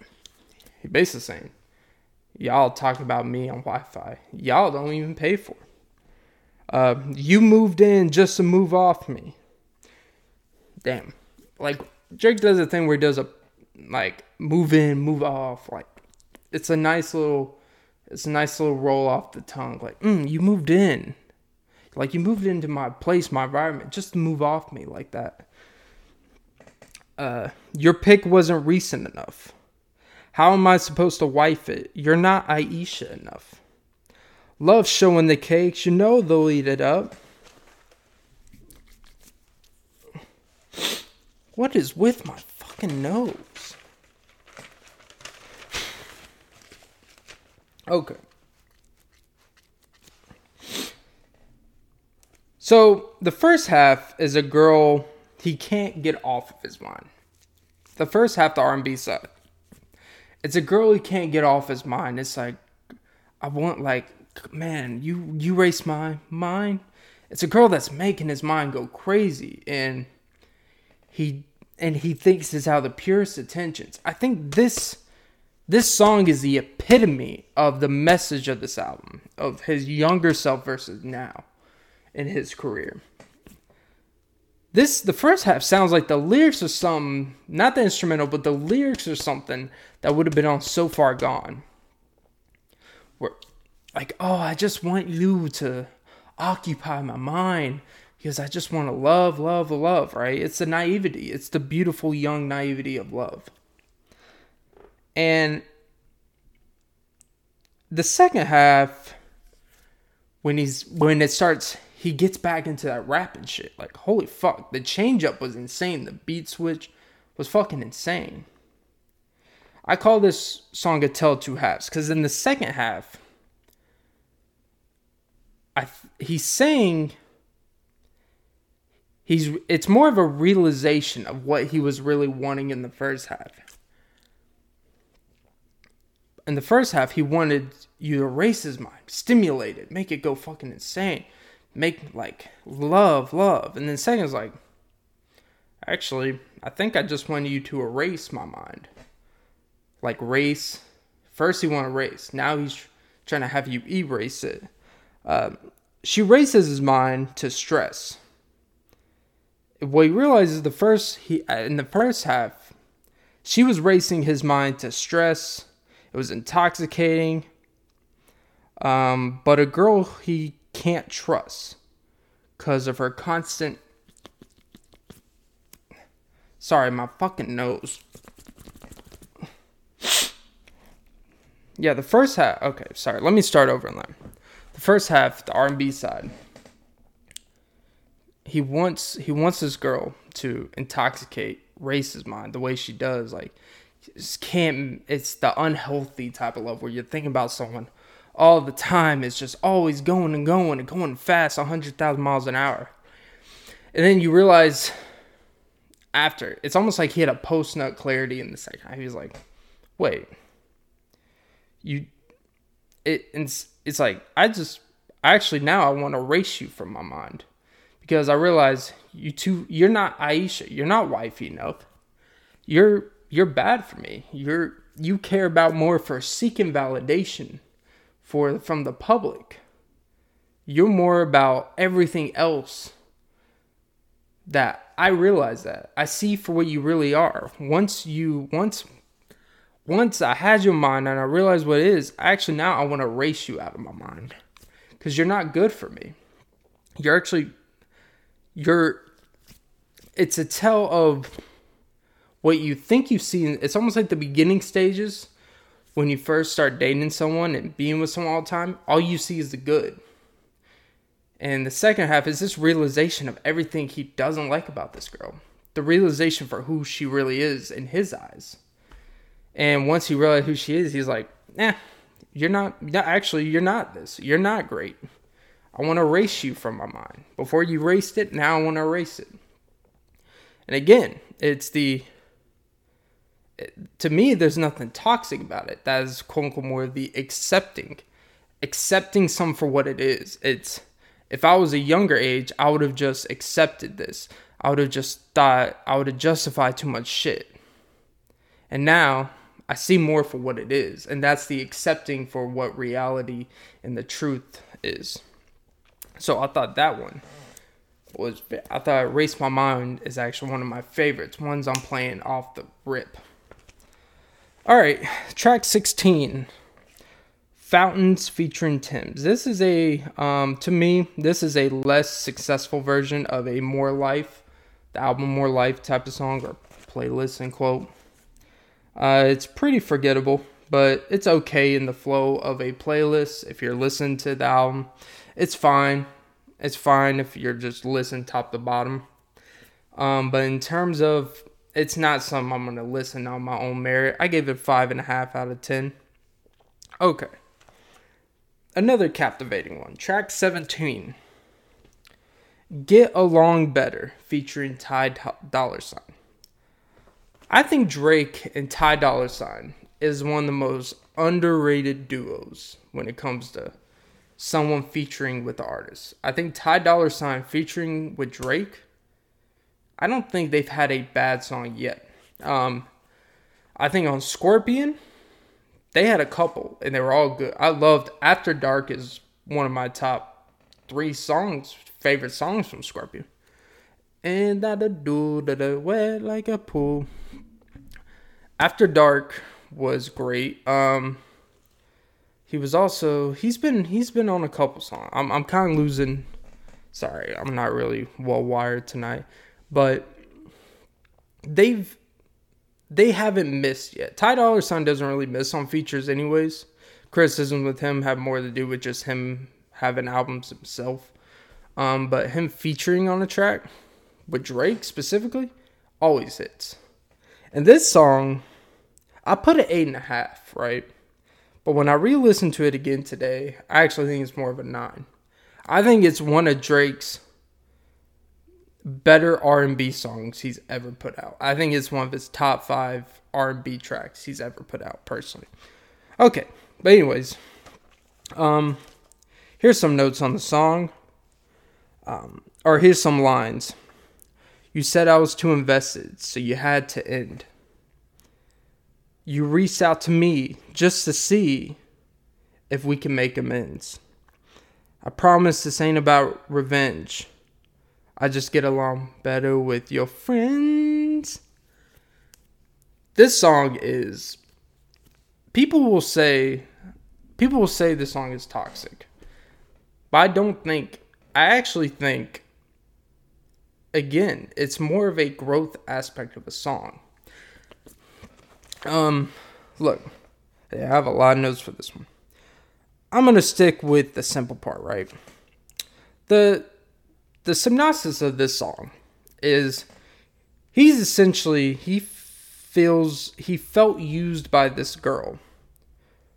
He basically saying, y'all talk about me on Wi Fi. Y'all don't even pay for. Uh, you moved in just to move off me. Damn. Like, Drake does a thing where he does a, like, move in, move off. Like, it's a nice little it's a nice little roll off the tongue like mm, you moved in. Like you moved into my place my environment. Just to move off me like that. Uh your pick wasn't recent enough. How am i supposed to wife it? You're not Ayesha enough. Love showing the cakes. You know they'll eat it up. What is with my fucking nose Okay. So the first half is a girl he can't get off of his mind. The first half, the R&B side, it's a girl he can't get off his mind. It's like I want like man, you you race my mind. It's a girl that's making his mind go crazy, and he and he thinks is how the purest intentions. I think this this song is the epitome of the message of this album, of his younger self versus now in his career. This the first half sounds like the lyrics are some not the instrumental, but the lyrics are something that would have been on so far gone. Where like, oh, I just want you to occupy my mind because I just want to love, love, love, right? It's the naivety. It's the beautiful young naivety of love. And the second half, when he's when it starts, he gets back into that rapping shit. Like holy fuck, the change up was insane. The beat switch was fucking insane. I call this song a tell two halves because in the second half, I he's saying he's it's more of a realization of what he was really wanting in the first half in the first half, he wanted you to erase his mind, stimulate it, make it go fucking insane, make like love, love. And then second is like, actually, I think I just wanted you to erase my mind. Like race. First, he wanted to race. Now he's trying to have you erase it. Uh, she races his mind to stress. What he realizes the first he in the first half, she was racing his mind to stress it was intoxicating. Um, but a girl he can't trust because of her constant. Sorry, my fucking nose. yeah, the first half. Okay, sorry. Let me start over on that. The first half, the R and B side. He wants he wants this girl to intoxicate Race's mind the way she does. Like, just can't. It's the unhealthy type of love where you're thinking about someone all the time. It's just always going and going and going fast, hundred thousand miles an hour. And then you realize after it's almost like he had a post nut clarity in the second. He was like, "Wait, you it it's, it's like I just actually now I want to erase you from my mind because I realize you two you're not Ayesha, you're not wifey enough. You're you're bad for me. You're you care about more for seeking validation for from the public. You're more about everything else that I realize that. I see for what you really are. Once you once once I had your mind and I realized what it is, actually now I want to erase you out of my mind. Cause you're not good for me. You're actually you're it's a tell of what you think you see it's almost like the beginning stages when you first start dating someone and being with someone all the time all you see is the good. And the second half is this realization of everything he doesn't like about this girl. The realization for who she really is in his eyes. And once he realized who she is he's like "Nah, you're not actually you're not this. You're not great. I want to erase you from my mind. Before you erased it, now I want to erase it. And again, it's the to me there's nothing toxic about it. That is quote unquote more the accepting. Accepting some for what it is. It's if I was a younger age, I would have just accepted this. I would have just thought I would have justified too much shit. And now I see more for what it is. And that's the accepting for what reality and the truth is. So I thought that one was I thought Race My Mind is actually one of my favorites, ones I'm playing off the rip. Alright, track 16. Fountains featuring Tems. This is a um to me, this is a less successful version of a More Life, the album More Life type of song or playlist and quote. Uh, it's pretty forgettable, but it's okay in the flow of a playlist. If you're listening to the album, it's fine. It's fine if you're just listening top to bottom. Um, but in terms of it's not something I'm gonna listen on my own merit. I gave it five and a half out of ten. Okay. Another captivating one. Track 17. Get Along Better featuring Ty Dolla Sign. I think Drake and Ty Dolla Sign is one of the most underrated duos when it comes to someone featuring with the artist. I think Ty Dolla Sign featuring with Drake. I don't think they've had a bad song yet. Um, I think on Scorpion, they had a couple and they were all good. I loved After Dark is one of my top three songs, favorite songs from Scorpion. And that a do da wet like a pool. After Dark was great. Um, he was also he's been he's been on a couple songs. I'm I'm kind of losing. Sorry, I'm not really well wired tonight, but they've they haven't missed yet. Ty Dolla Sign doesn't really miss on features, anyways. Criticism with him have more to do with just him having albums himself. Um, but him featuring on a track with Drake specifically always hits. And this song, I put it eight and a half, right? But when I re listened to it again today, I actually think it's more of a nine. I think it's one of Drake's better R&B songs he's ever put out. I think it's one of his top 5 R&B tracks he's ever put out personally. Okay, but anyways, um here's some notes on the song. Um or here's some lines. You said I was too invested, so you had to end you reach out to me just to see if we can make amends. I promise this ain't about revenge. I just get along better with your friends. This song is people will say people will say this song is toxic. But I don't think I actually think again, it's more of a growth aspect of a song. Um, look, I have a lot of notes for this one. I'm gonna stick with the simple part, right? The the synopsis of this song is he's essentially he feels he felt used by this girl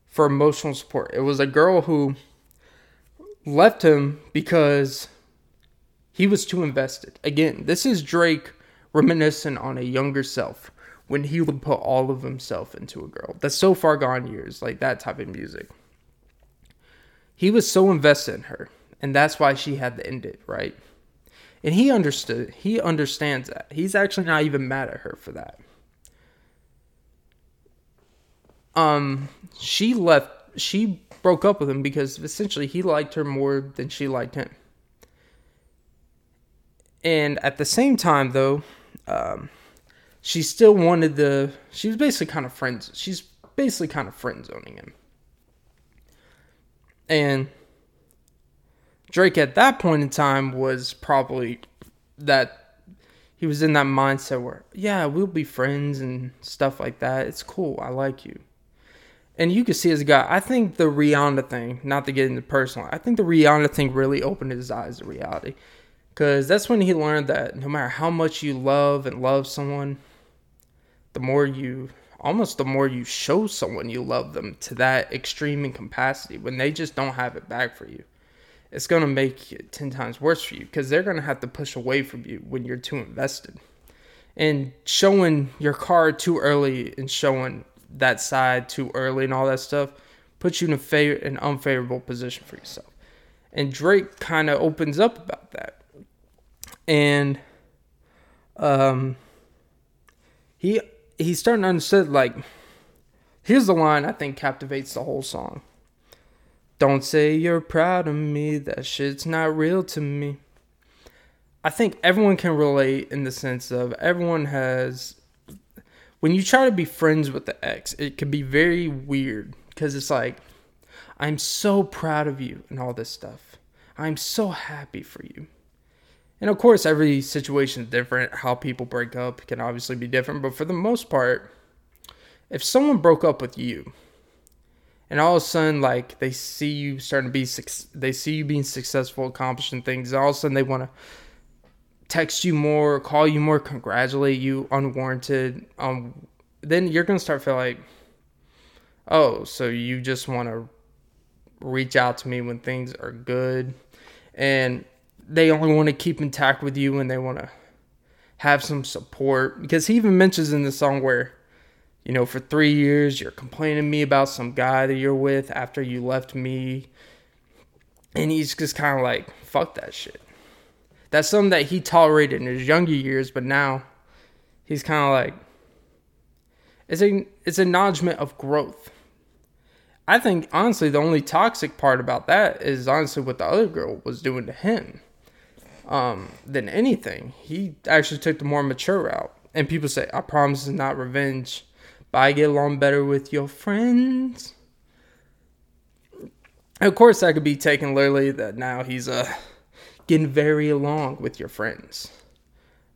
for emotional support. It was a girl who left him because he was too invested. Again, this is Drake reminiscent on a younger self when he would put all of himself into a girl. That's so far gone years, like that type of music. He was so invested in her, and that's why she had to end it, right? And he understood. He understands that. He's actually not even mad at her for that. Um, she left. She broke up with him because essentially he liked her more than she liked him. And at the same time, though, um, she still wanted the. She was basically kind of friends. She's basically kind of friend zoning him. And Drake at that point in time was probably that he was in that mindset where, yeah, we'll be friends and stuff like that. It's cool. I like you. And you can see as a guy, I think the Rihanna thing, not to get into personal, I think the Rihanna thing really opened his eyes to reality. Because that's when he learned that no matter how much you love and love someone, the more you, almost the more you show someone you love them to that extreme incapacity when they just don't have it back for you, it's going to make it 10 times worse for you because they're going to have to push away from you when you're too invested. And showing your card too early and showing that side too early and all that stuff puts you in a favor, an unfavorable position for yourself. And Drake kind of opens up about that and um he he's starting to understand like here's the line I think captivates the whole song. Don't say you're proud of me, that shit's not real to me. I think everyone can relate in the sense of everyone has when you try to be friends with the ex, it can be very weird because it's like I'm so proud of you and all this stuff. I'm so happy for you. And of course, every situation is different. How people break up can obviously be different. But for the most part, if someone broke up with you, and all of a sudden, like they see you starting to be, they see you being successful, accomplishing things, all of a sudden they want to text you more, call you more, congratulate you unwarranted. Um, then you're gonna start feel like, oh, so you just want to reach out to me when things are good, and they only want to keep in intact with you and they want to have some support because he even mentions in the song where you know for three years you're complaining to me about some guy that you're with after you left me and he's just kind of like fuck that shit that's something that he tolerated in his younger years but now he's kind of like it's a it's acknowledgement of growth i think honestly the only toxic part about that is honestly what the other girl was doing to him um, than anything. He actually took the more mature route. And people say, I promise it's not revenge, but I get along better with your friends. Of course, that could be taken literally that now he's uh, getting very along with your friends.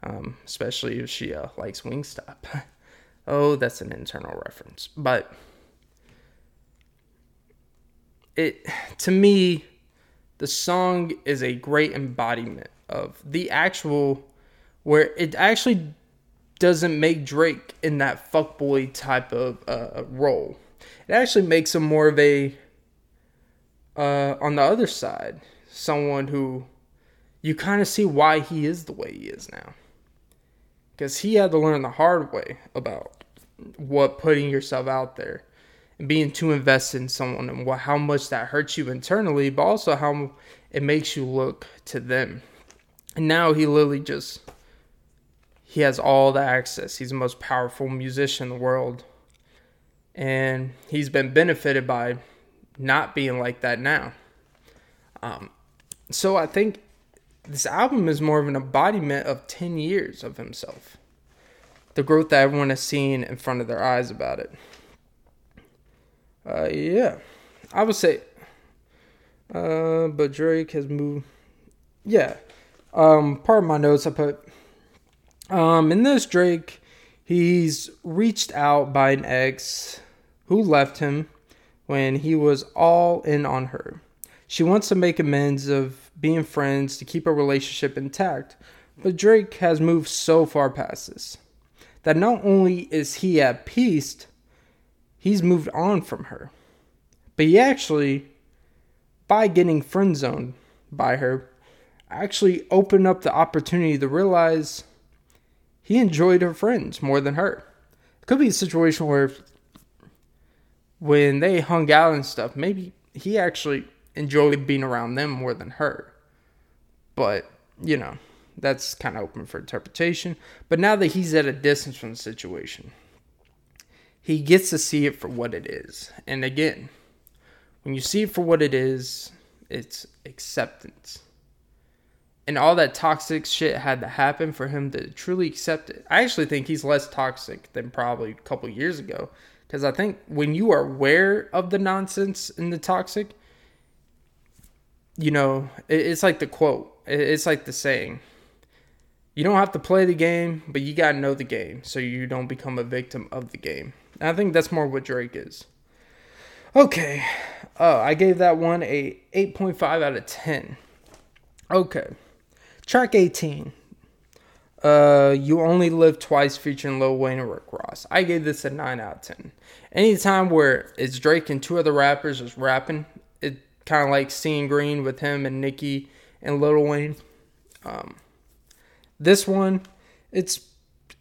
Um, especially if she uh, likes Wingstop. oh, that's an internal reference. But it to me, the song is a great embodiment of the actual where it actually doesn't make Drake in that fuckboy type of uh, role. It actually makes him more of a uh, on the other side, someone who you kind of see why he is the way he is now. Because he had to learn the hard way about what putting yourself out there and being too invested in someone and what, how much that hurts you internally, but also how it makes you look to them. And now he literally just he has all the access. He's the most powerful musician in the world. And he's been benefited by not being like that now. Um, so I think this album is more of an embodiment of 10 years of himself. The growth that everyone has seen in front of their eyes about it. Uh, yeah. I would say, uh, but Drake has moved. Yeah. Um, part of my notes I put, um, in this Drake, he's reached out by an ex who left him when he was all in on her. She wants to make amends of being friends to keep a relationship intact, but Drake has moved so far past this that not only is he at peace, he's moved on from her. But he actually, by getting friend zoned by her, actually opened up the opportunity to realize he enjoyed her friends more than her. It could be a situation where when they hung out and stuff, maybe he actually enjoyed being around them more than her. But, you know, that's kind of open for interpretation. But now that he's at a distance from the situation, he gets to see it for what it is. And again, when you see it for what it is, it's acceptance. And all that toxic shit had to happen for him to truly accept it. I actually think he's less toxic than probably a couple years ago. Because I think when you are aware of the nonsense and the toxic, you know, it's like the quote, it's like the saying you don't have to play the game, but you got to know the game so you don't become a victim of the game. And I think that's more what Drake is. Okay. Oh, I gave that one a 8.5 out of 10. Okay. Track 18. Uh, you only live twice featuring Lil Wayne and Rick Ross. I gave this a 9 out of 10. Anytime where it's Drake and two other rappers just rapping, it kind of like seeing green with him and Nicki and Lil Wayne. Um, this one, it's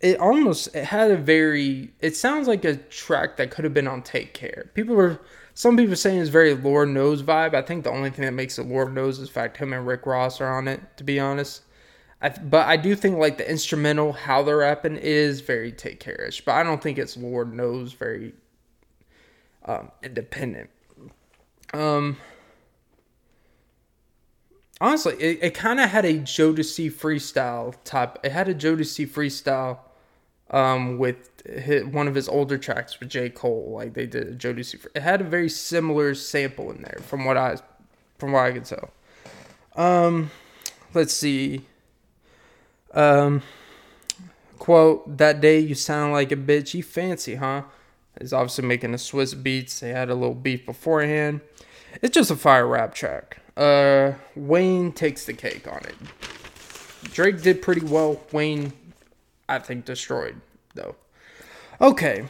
it almost it had a very it sounds like a track that could have been on Take Care. People were some people saying it's very Lord Knows vibe. I think the only thing that makes it Lord Knows is fact him and Rick Ross are on it. To be honest, I, but I do think like the instrumental how they're rapping is very Take Care-ish. But I don't think it's Lord Knows very um, independent. Um, honestly, it, it kind of had a Jodeci freestyle type. It had a Jodeci freestyle um, with his, one of his older tracks with J. Cole. Like they did a Jodeci. It had a very similar sample in there, from what I from what I could tell. Um, let's see. Um, quote: "That day you sound like a bitch. You fancy, huh?" He's obviously making a Swiss Beatz. They had a little beef beforehand. It's just a fire rap track. Uh, Wayne takes the cake on it. Drake did pretty well. Wayne, I think, destroyed though. Okay,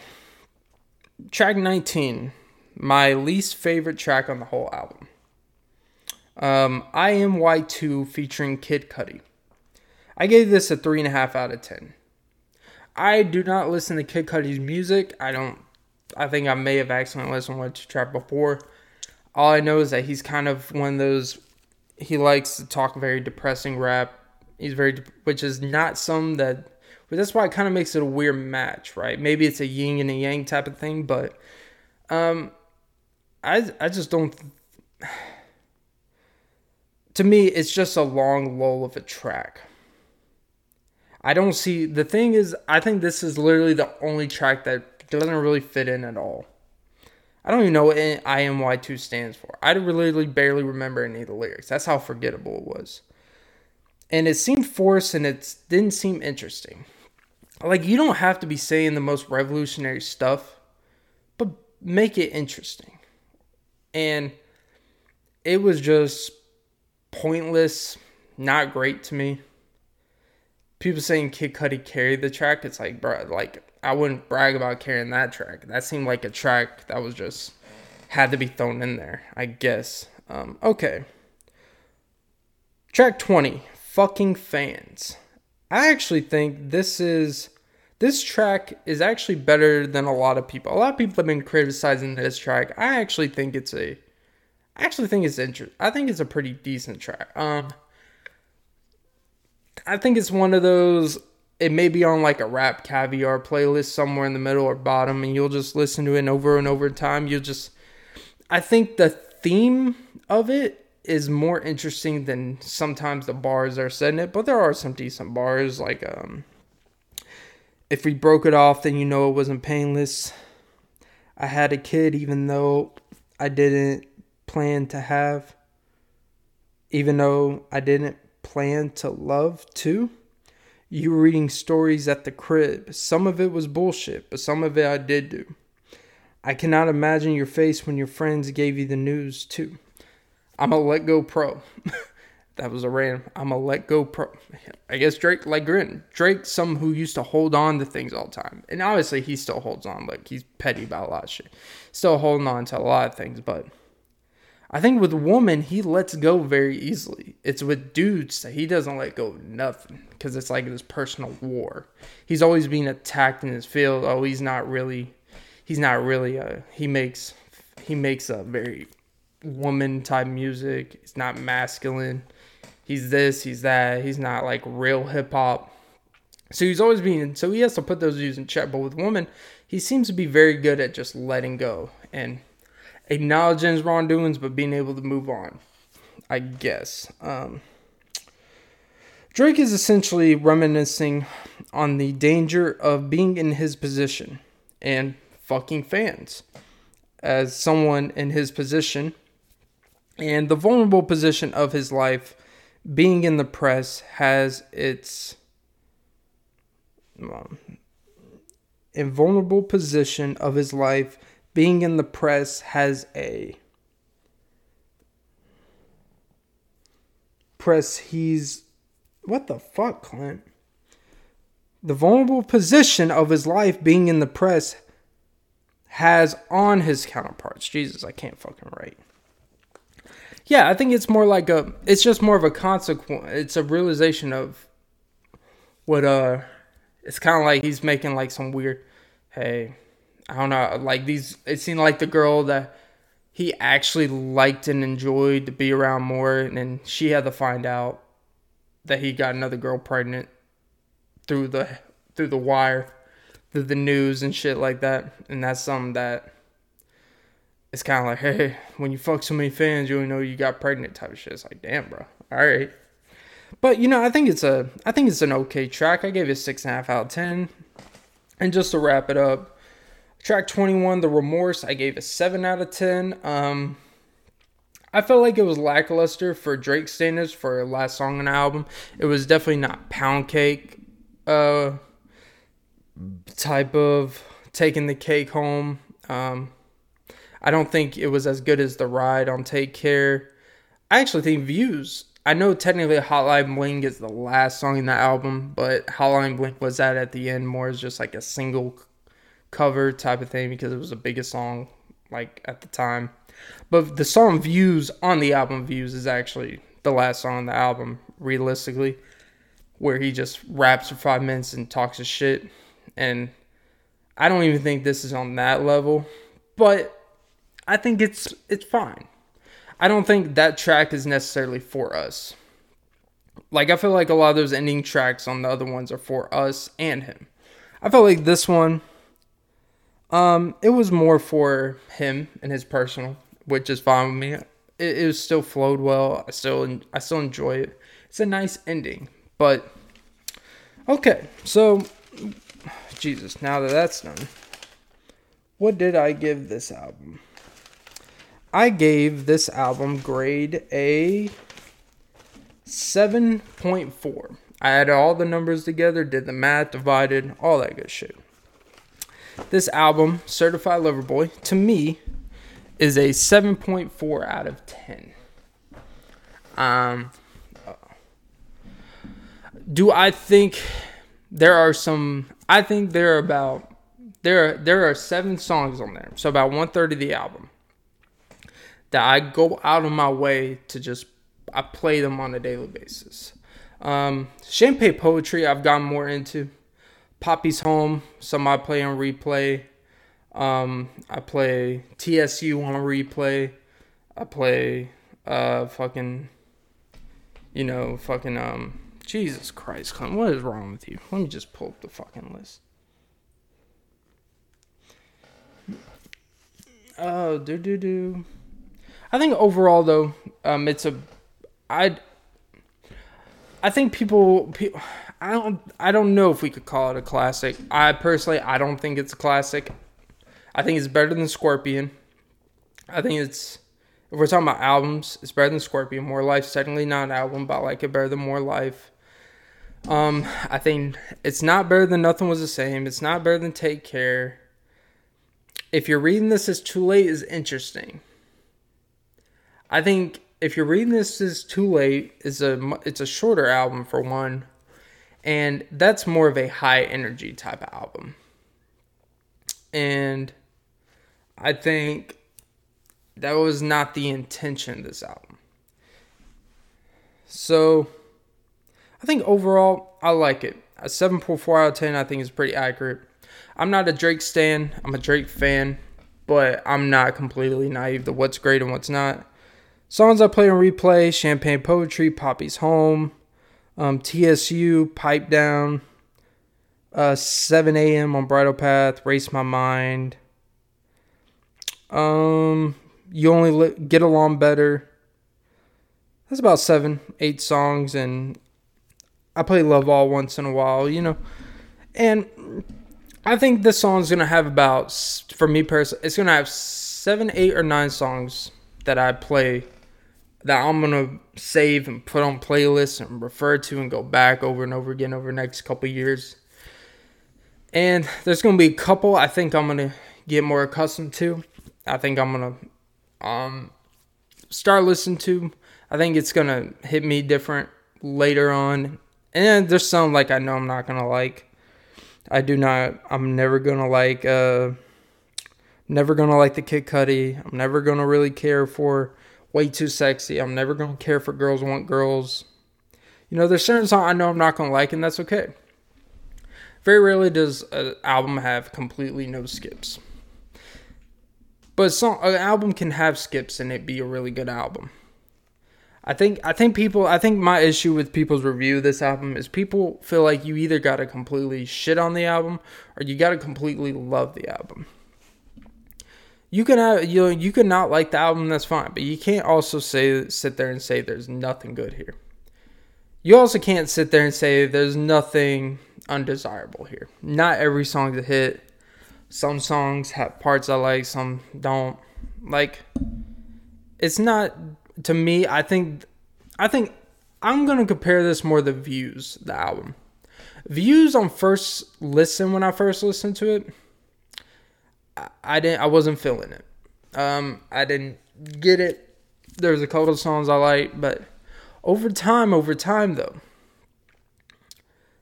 track 19, my least favorite track on the whole album. Um, IMY2 featuring Kid Cudi. I gave this a three and a half out of ten. I do not listen to Kid Cudi's music. I don't. I think I may have accidentally listened to a track before. All I know is that he's kind of one of those. He likes to talk very depressing rap. He's very, which is not some that. But that's why it kind of makes it a weird match, right? Maybe it's a yin and a yang type of thing, but um, I I just don't. To me, it's just a long lull of a track. I don't see the thing is I think this is literally the only track that doesn't really fit in at all. I don't even know what IMY2 stands for. I literally barely remember any of the lyrics. That's how forgettable it was. And it seemed forced and it didn't seem interesting. Like, you don't have to be saying the most revolutionary stuff, but make it interesting. And it was just pointless, not great to me. People saying Kid Cudi carried the track, it's like, bro, like I wouldn't brag about carrying that track. That seemed like a track that was just had to be thrown in there, I guess. Um, okay. Track 20, fucking fans. I actually think this is this track is actually better than a lot of people. A lot of people have been criticizing this track. I actually think it's a I actually think it's interesting. I think it's a pretty decent track. Um I think it's one of those it may be on like a RapCaviar playlist somewhere in the middle or bottom and you'll just listen to it over and over time you'll just i think the theme of it is more interesting than sometimes the bars are in it but there are some decent bars like um if we broke it off then you know it wasn't painless i had a kid even though i didn't plan to have even though i didn't plan to love too you were reading stories at the crib. Some of it was bullshit, but some of it I did do. I cannot imagine your face when your friends gave you the news, too. I'm a let go pro. that was a random. I'm a let go pro. I guess Drake like Grin. Drake, some who used to hold on to things all the time, and obviously he still holds on. Like he's petty about a lot of shit. Still holding on to a lot of things, but I think with women he lets go very easily. It's with dudes that he doesn't let go of nothing because it's like this personal war. He's always being attacked in his field. Oh, he's not really. He's not really a. He makes. He makes a very woman type music. It's not masculine. He's this, he's that. He's not like real hip hop. So he's always being so he has to put those views in check. But with women, he seems to be very good at just letting go and acknowledging his wrongdoings, but being able to move on. I guess. Um, Drake is essentially reminiscing on the danger of being in his position and fucking fans. As someone in his position, and the vulnerable position of his life being in the press has its um, invulnerable position of his life being in the press has a press he's what the fuck clint? The vulnerable position of his life being in the press has on his counterparts. Jesus i can't fucking write yeah, I think it's more like a. It's just more of a consequence. It's a realization of what uh. It's kind of like he's making like some weird. Hey, I don't know. Like these. It seemed like the girl that he actually liked and enjoyed to be around more, and then she had to find out that he got another girl pregnant through the through the wire, through the news and shit like that, and that's something that it's kind of like, hey, when you fuck so many fans, you only know you got pregnant type of shit. It's like, damn, bro. All right. But you know, I think it's a, I think it's an okay track. I gave it six and a half out of ten. And just to wrap it up, track twenty one, the remorse, I gave a seven out of ten. Um, I felt like it was lackluster for Drake standards for last song on the album. It was definitely not pound cake, uh, type of taking the cake home. Um, I don't think it was as good as the ride on Take Care. I actually think Views. I know technically Hotline Bling is the last song in the album, but Hotline Bling was that at the end more as just like a single cover type of thing because it was the biggest song like at the time. But the song Views on the album Views is actually the last song on the album, realistically, where he just raps for five minutes and talks his shit. And I don't even think this is on that level. But I think it's it's fine. I don't think that track is necessarily for us. Like I feel like a lot of those ending tracks on the other ones are for us and him. I felt like this one um it was more for him and his personal, which is fine with me. It, it was still flowed well. I still I still enjoy it. It's a nice ending, but okay. So Jesus, now that that's done, what did I give this album? I gave this album grade a 7.4. I added all the numbers together, did the math, divided, all that good shit. This album, Certified Lover Boy, to me is a 7.4 out of 10. Um do I think there are some I think there are about there are, there are 7 songs on there. So about one third of the album that I go out of my way to just I play them on a daily basis. Um, Champagne poetry I've gotten more into. Papi's Home, some I play on replay. Um, I play TSU on replay. I play uh fucking you know, fucking um Jesus Christ, what is wrong with you? Let me just pull up the fucking list. Oh, do do do. I think overall though, um, it's a, I, I think people, people, I don't, I don't know if we could call it a classic. I personally, I don't think it's a classic. I think it's better than Scorpion. I think it's, if we're talking about albums, it's better than Scorpion. More Life's technically not an album, but I like it better than More Life. Um, I think it's not better than Nothing Was the Same. It's not better than Take Care. if you're reading this as too late is interesting. I think if you're reading this is too late is a it's a shorter album for one, and that's more of a high energy type of album. And I think that was not the intention of this album. So I think overall I like it. A 7.4 out of 10 I think is pretty accurate. I'm not a Drake stan. I'm a Drake fan, but I'm not completely naive to what's great and what's not. Songs I play on replay: Champagne Poetry, Papi's Home, um, TSU, Pipe Down, uh, 7 a.m. on Bridle Path, Race My Mind. Um, you only li- get along better. That's about seven, eight songs, and I play Love All once in a while, you know. And I think this song's gonna have about, for me personally, it's gonna have seven, eight, or nine songs that I play that I'm gonna save and put on playlists and refer to and go back over and over again over the next couple years. And there's gonna be a couple I think I'm gonna get more accustomed to. I think I'm gonna um start listening to. I think it's gonna hit me different later on. And there's some like I know I'm not gonna like. I do not. I'm never gonna like. Uh, never gonna like the Kid Cudi. I'm never gonna really care for Way Too Sexy. I'm never gonna care for Girls Want Girls. You know, there's certain songs I know I'm not gonna like, and that's okay. Very rarely does an album have completely no skips. But song, an album can have skips and it be a really good album. I think I think people I think my issue with people's review of this album is people feel like you either gotta completely shit on the album or you gotta completely love the album. You can have you know, you can not like the album, that's fine, but you can't also say sit there and say there's nothing good here. You also can't sit there and say there's nothing undesirable here. Not every song's a hit. Some songs have parts I like, some don't. Like it's not to me, I think, I think I'm gonna compare this more to Views, the album. Views on first listen when I first listened to it, I, didn't, I wasn't feeling it. Um, I didn't get it. There's a couple of songs I like, but over time, over time though,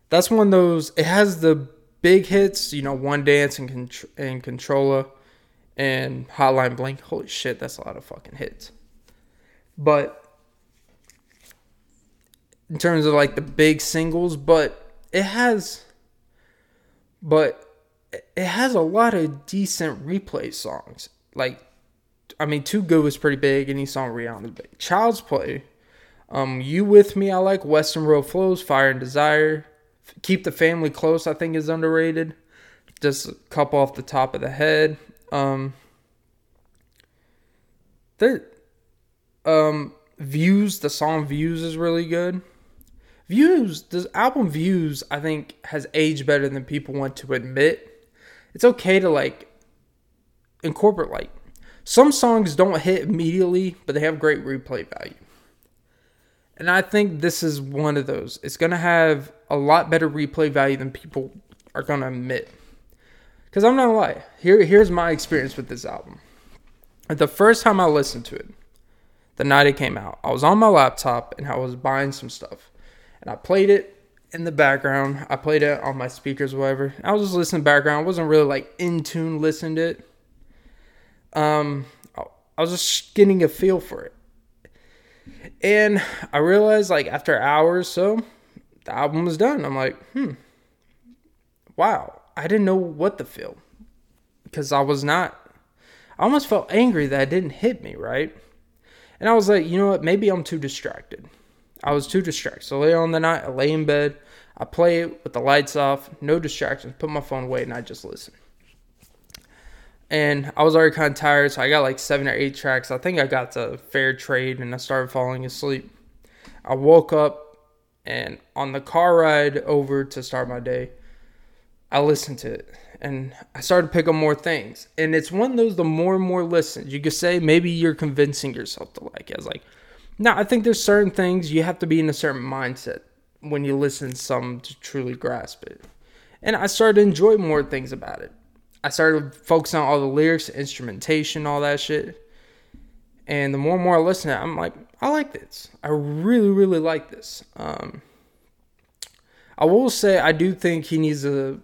that's one of those. It has the big hits, you know, One Dance and and Controlla and Hotline Bling. Holy shit, that's a lot of fucking hits. But in terms of like the big singles, but it has but it has a lot of decent replay songs. Like I mean, Too Good was pretty big, any song Rihanna is big. Child's Play, um, You With Me, I like. Weston Road Flows, Fire and Desire. Keep the Family Close, I think is underrated. Just a couple off the top of the head. Um, there, um, Views, the song Views is really good. Views, the album Views, I think has aged better than people want to admit. It's okay to like incorporate like some songs don't hit immediately, but they have great replay value. And I think this is one of those. It's going to have a lot better replay value than people are going to admit. Cuz I'm not going to lie. Here here's my experience with this album. The first time I listened to it, the night it came out. I was on my laptop and I was buying some stuff. And I played it in the background. I played it on my speakers, whatever. I was just listening background. I wasn't really like in tune listening to it. Um, I was just getting a feel for it. And I realized like after hours so, the album was done. I'm like, hmm. Wow. I didn't know what to feel. Because I was not I almost felt angry that it didn't hit me, right? And I was like, you know what? Maybe I'm too distracted. I was too distracted. So later on the night, I lay in bed. I play it with the lights off, no distractions, put my phone away, and I just listen. And I was already kind of tired, so I got like seven or eight tracks. I think I got the fair trade, and I started falling asleep. I woke up, and on the car ride over to start my day, I listened to it and I started to pick up more things. And it's one of those the more and more listens, you could say maybe you're convincing yourself to like it. I was like, no, I think there's certain things you have to be in a certain mindset when you listen some to truly grasp it. And I started to enjoy more things about it. I started focusing on all the lyrics, instrumentation, all that shit. And the more and more I listen I'm like, I like this. I really, really like this. Um, I will say I do think he needs a.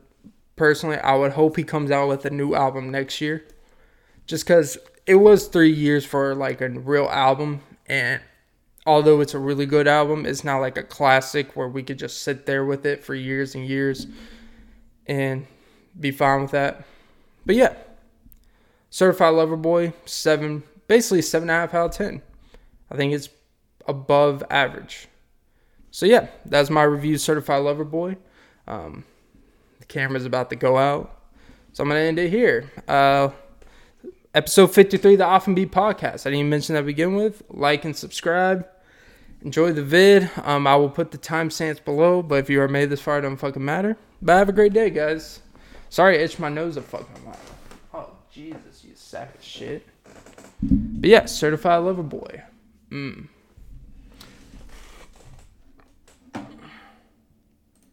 Personally, I would hope he comes out with a new album next year, just because it was three years for like a real album, and although it's a really good album, it's not like a classic where we could just sit there with it for years and years and be fine with that. But yeah, Certified Lover Boy, seven, basically seven and a half out of ten. I think it's above average. So yeah, that's my review, Certified Lover Boy. Um, the camera's about to go out, so I'm gonna end it here. Uh, episode 53 the Often Beat podcast. I didn't even mention that to begin with. Like and subscribe. Enjoy the vid. Um, I will put the timestamps below, but if you are made this far, it don't fucking matter. But have a great day, guys. Sorry, I itched my nose a fucking lot. Oh, Jesus, you sack of shit. But yeah, certified lover boy. Mm.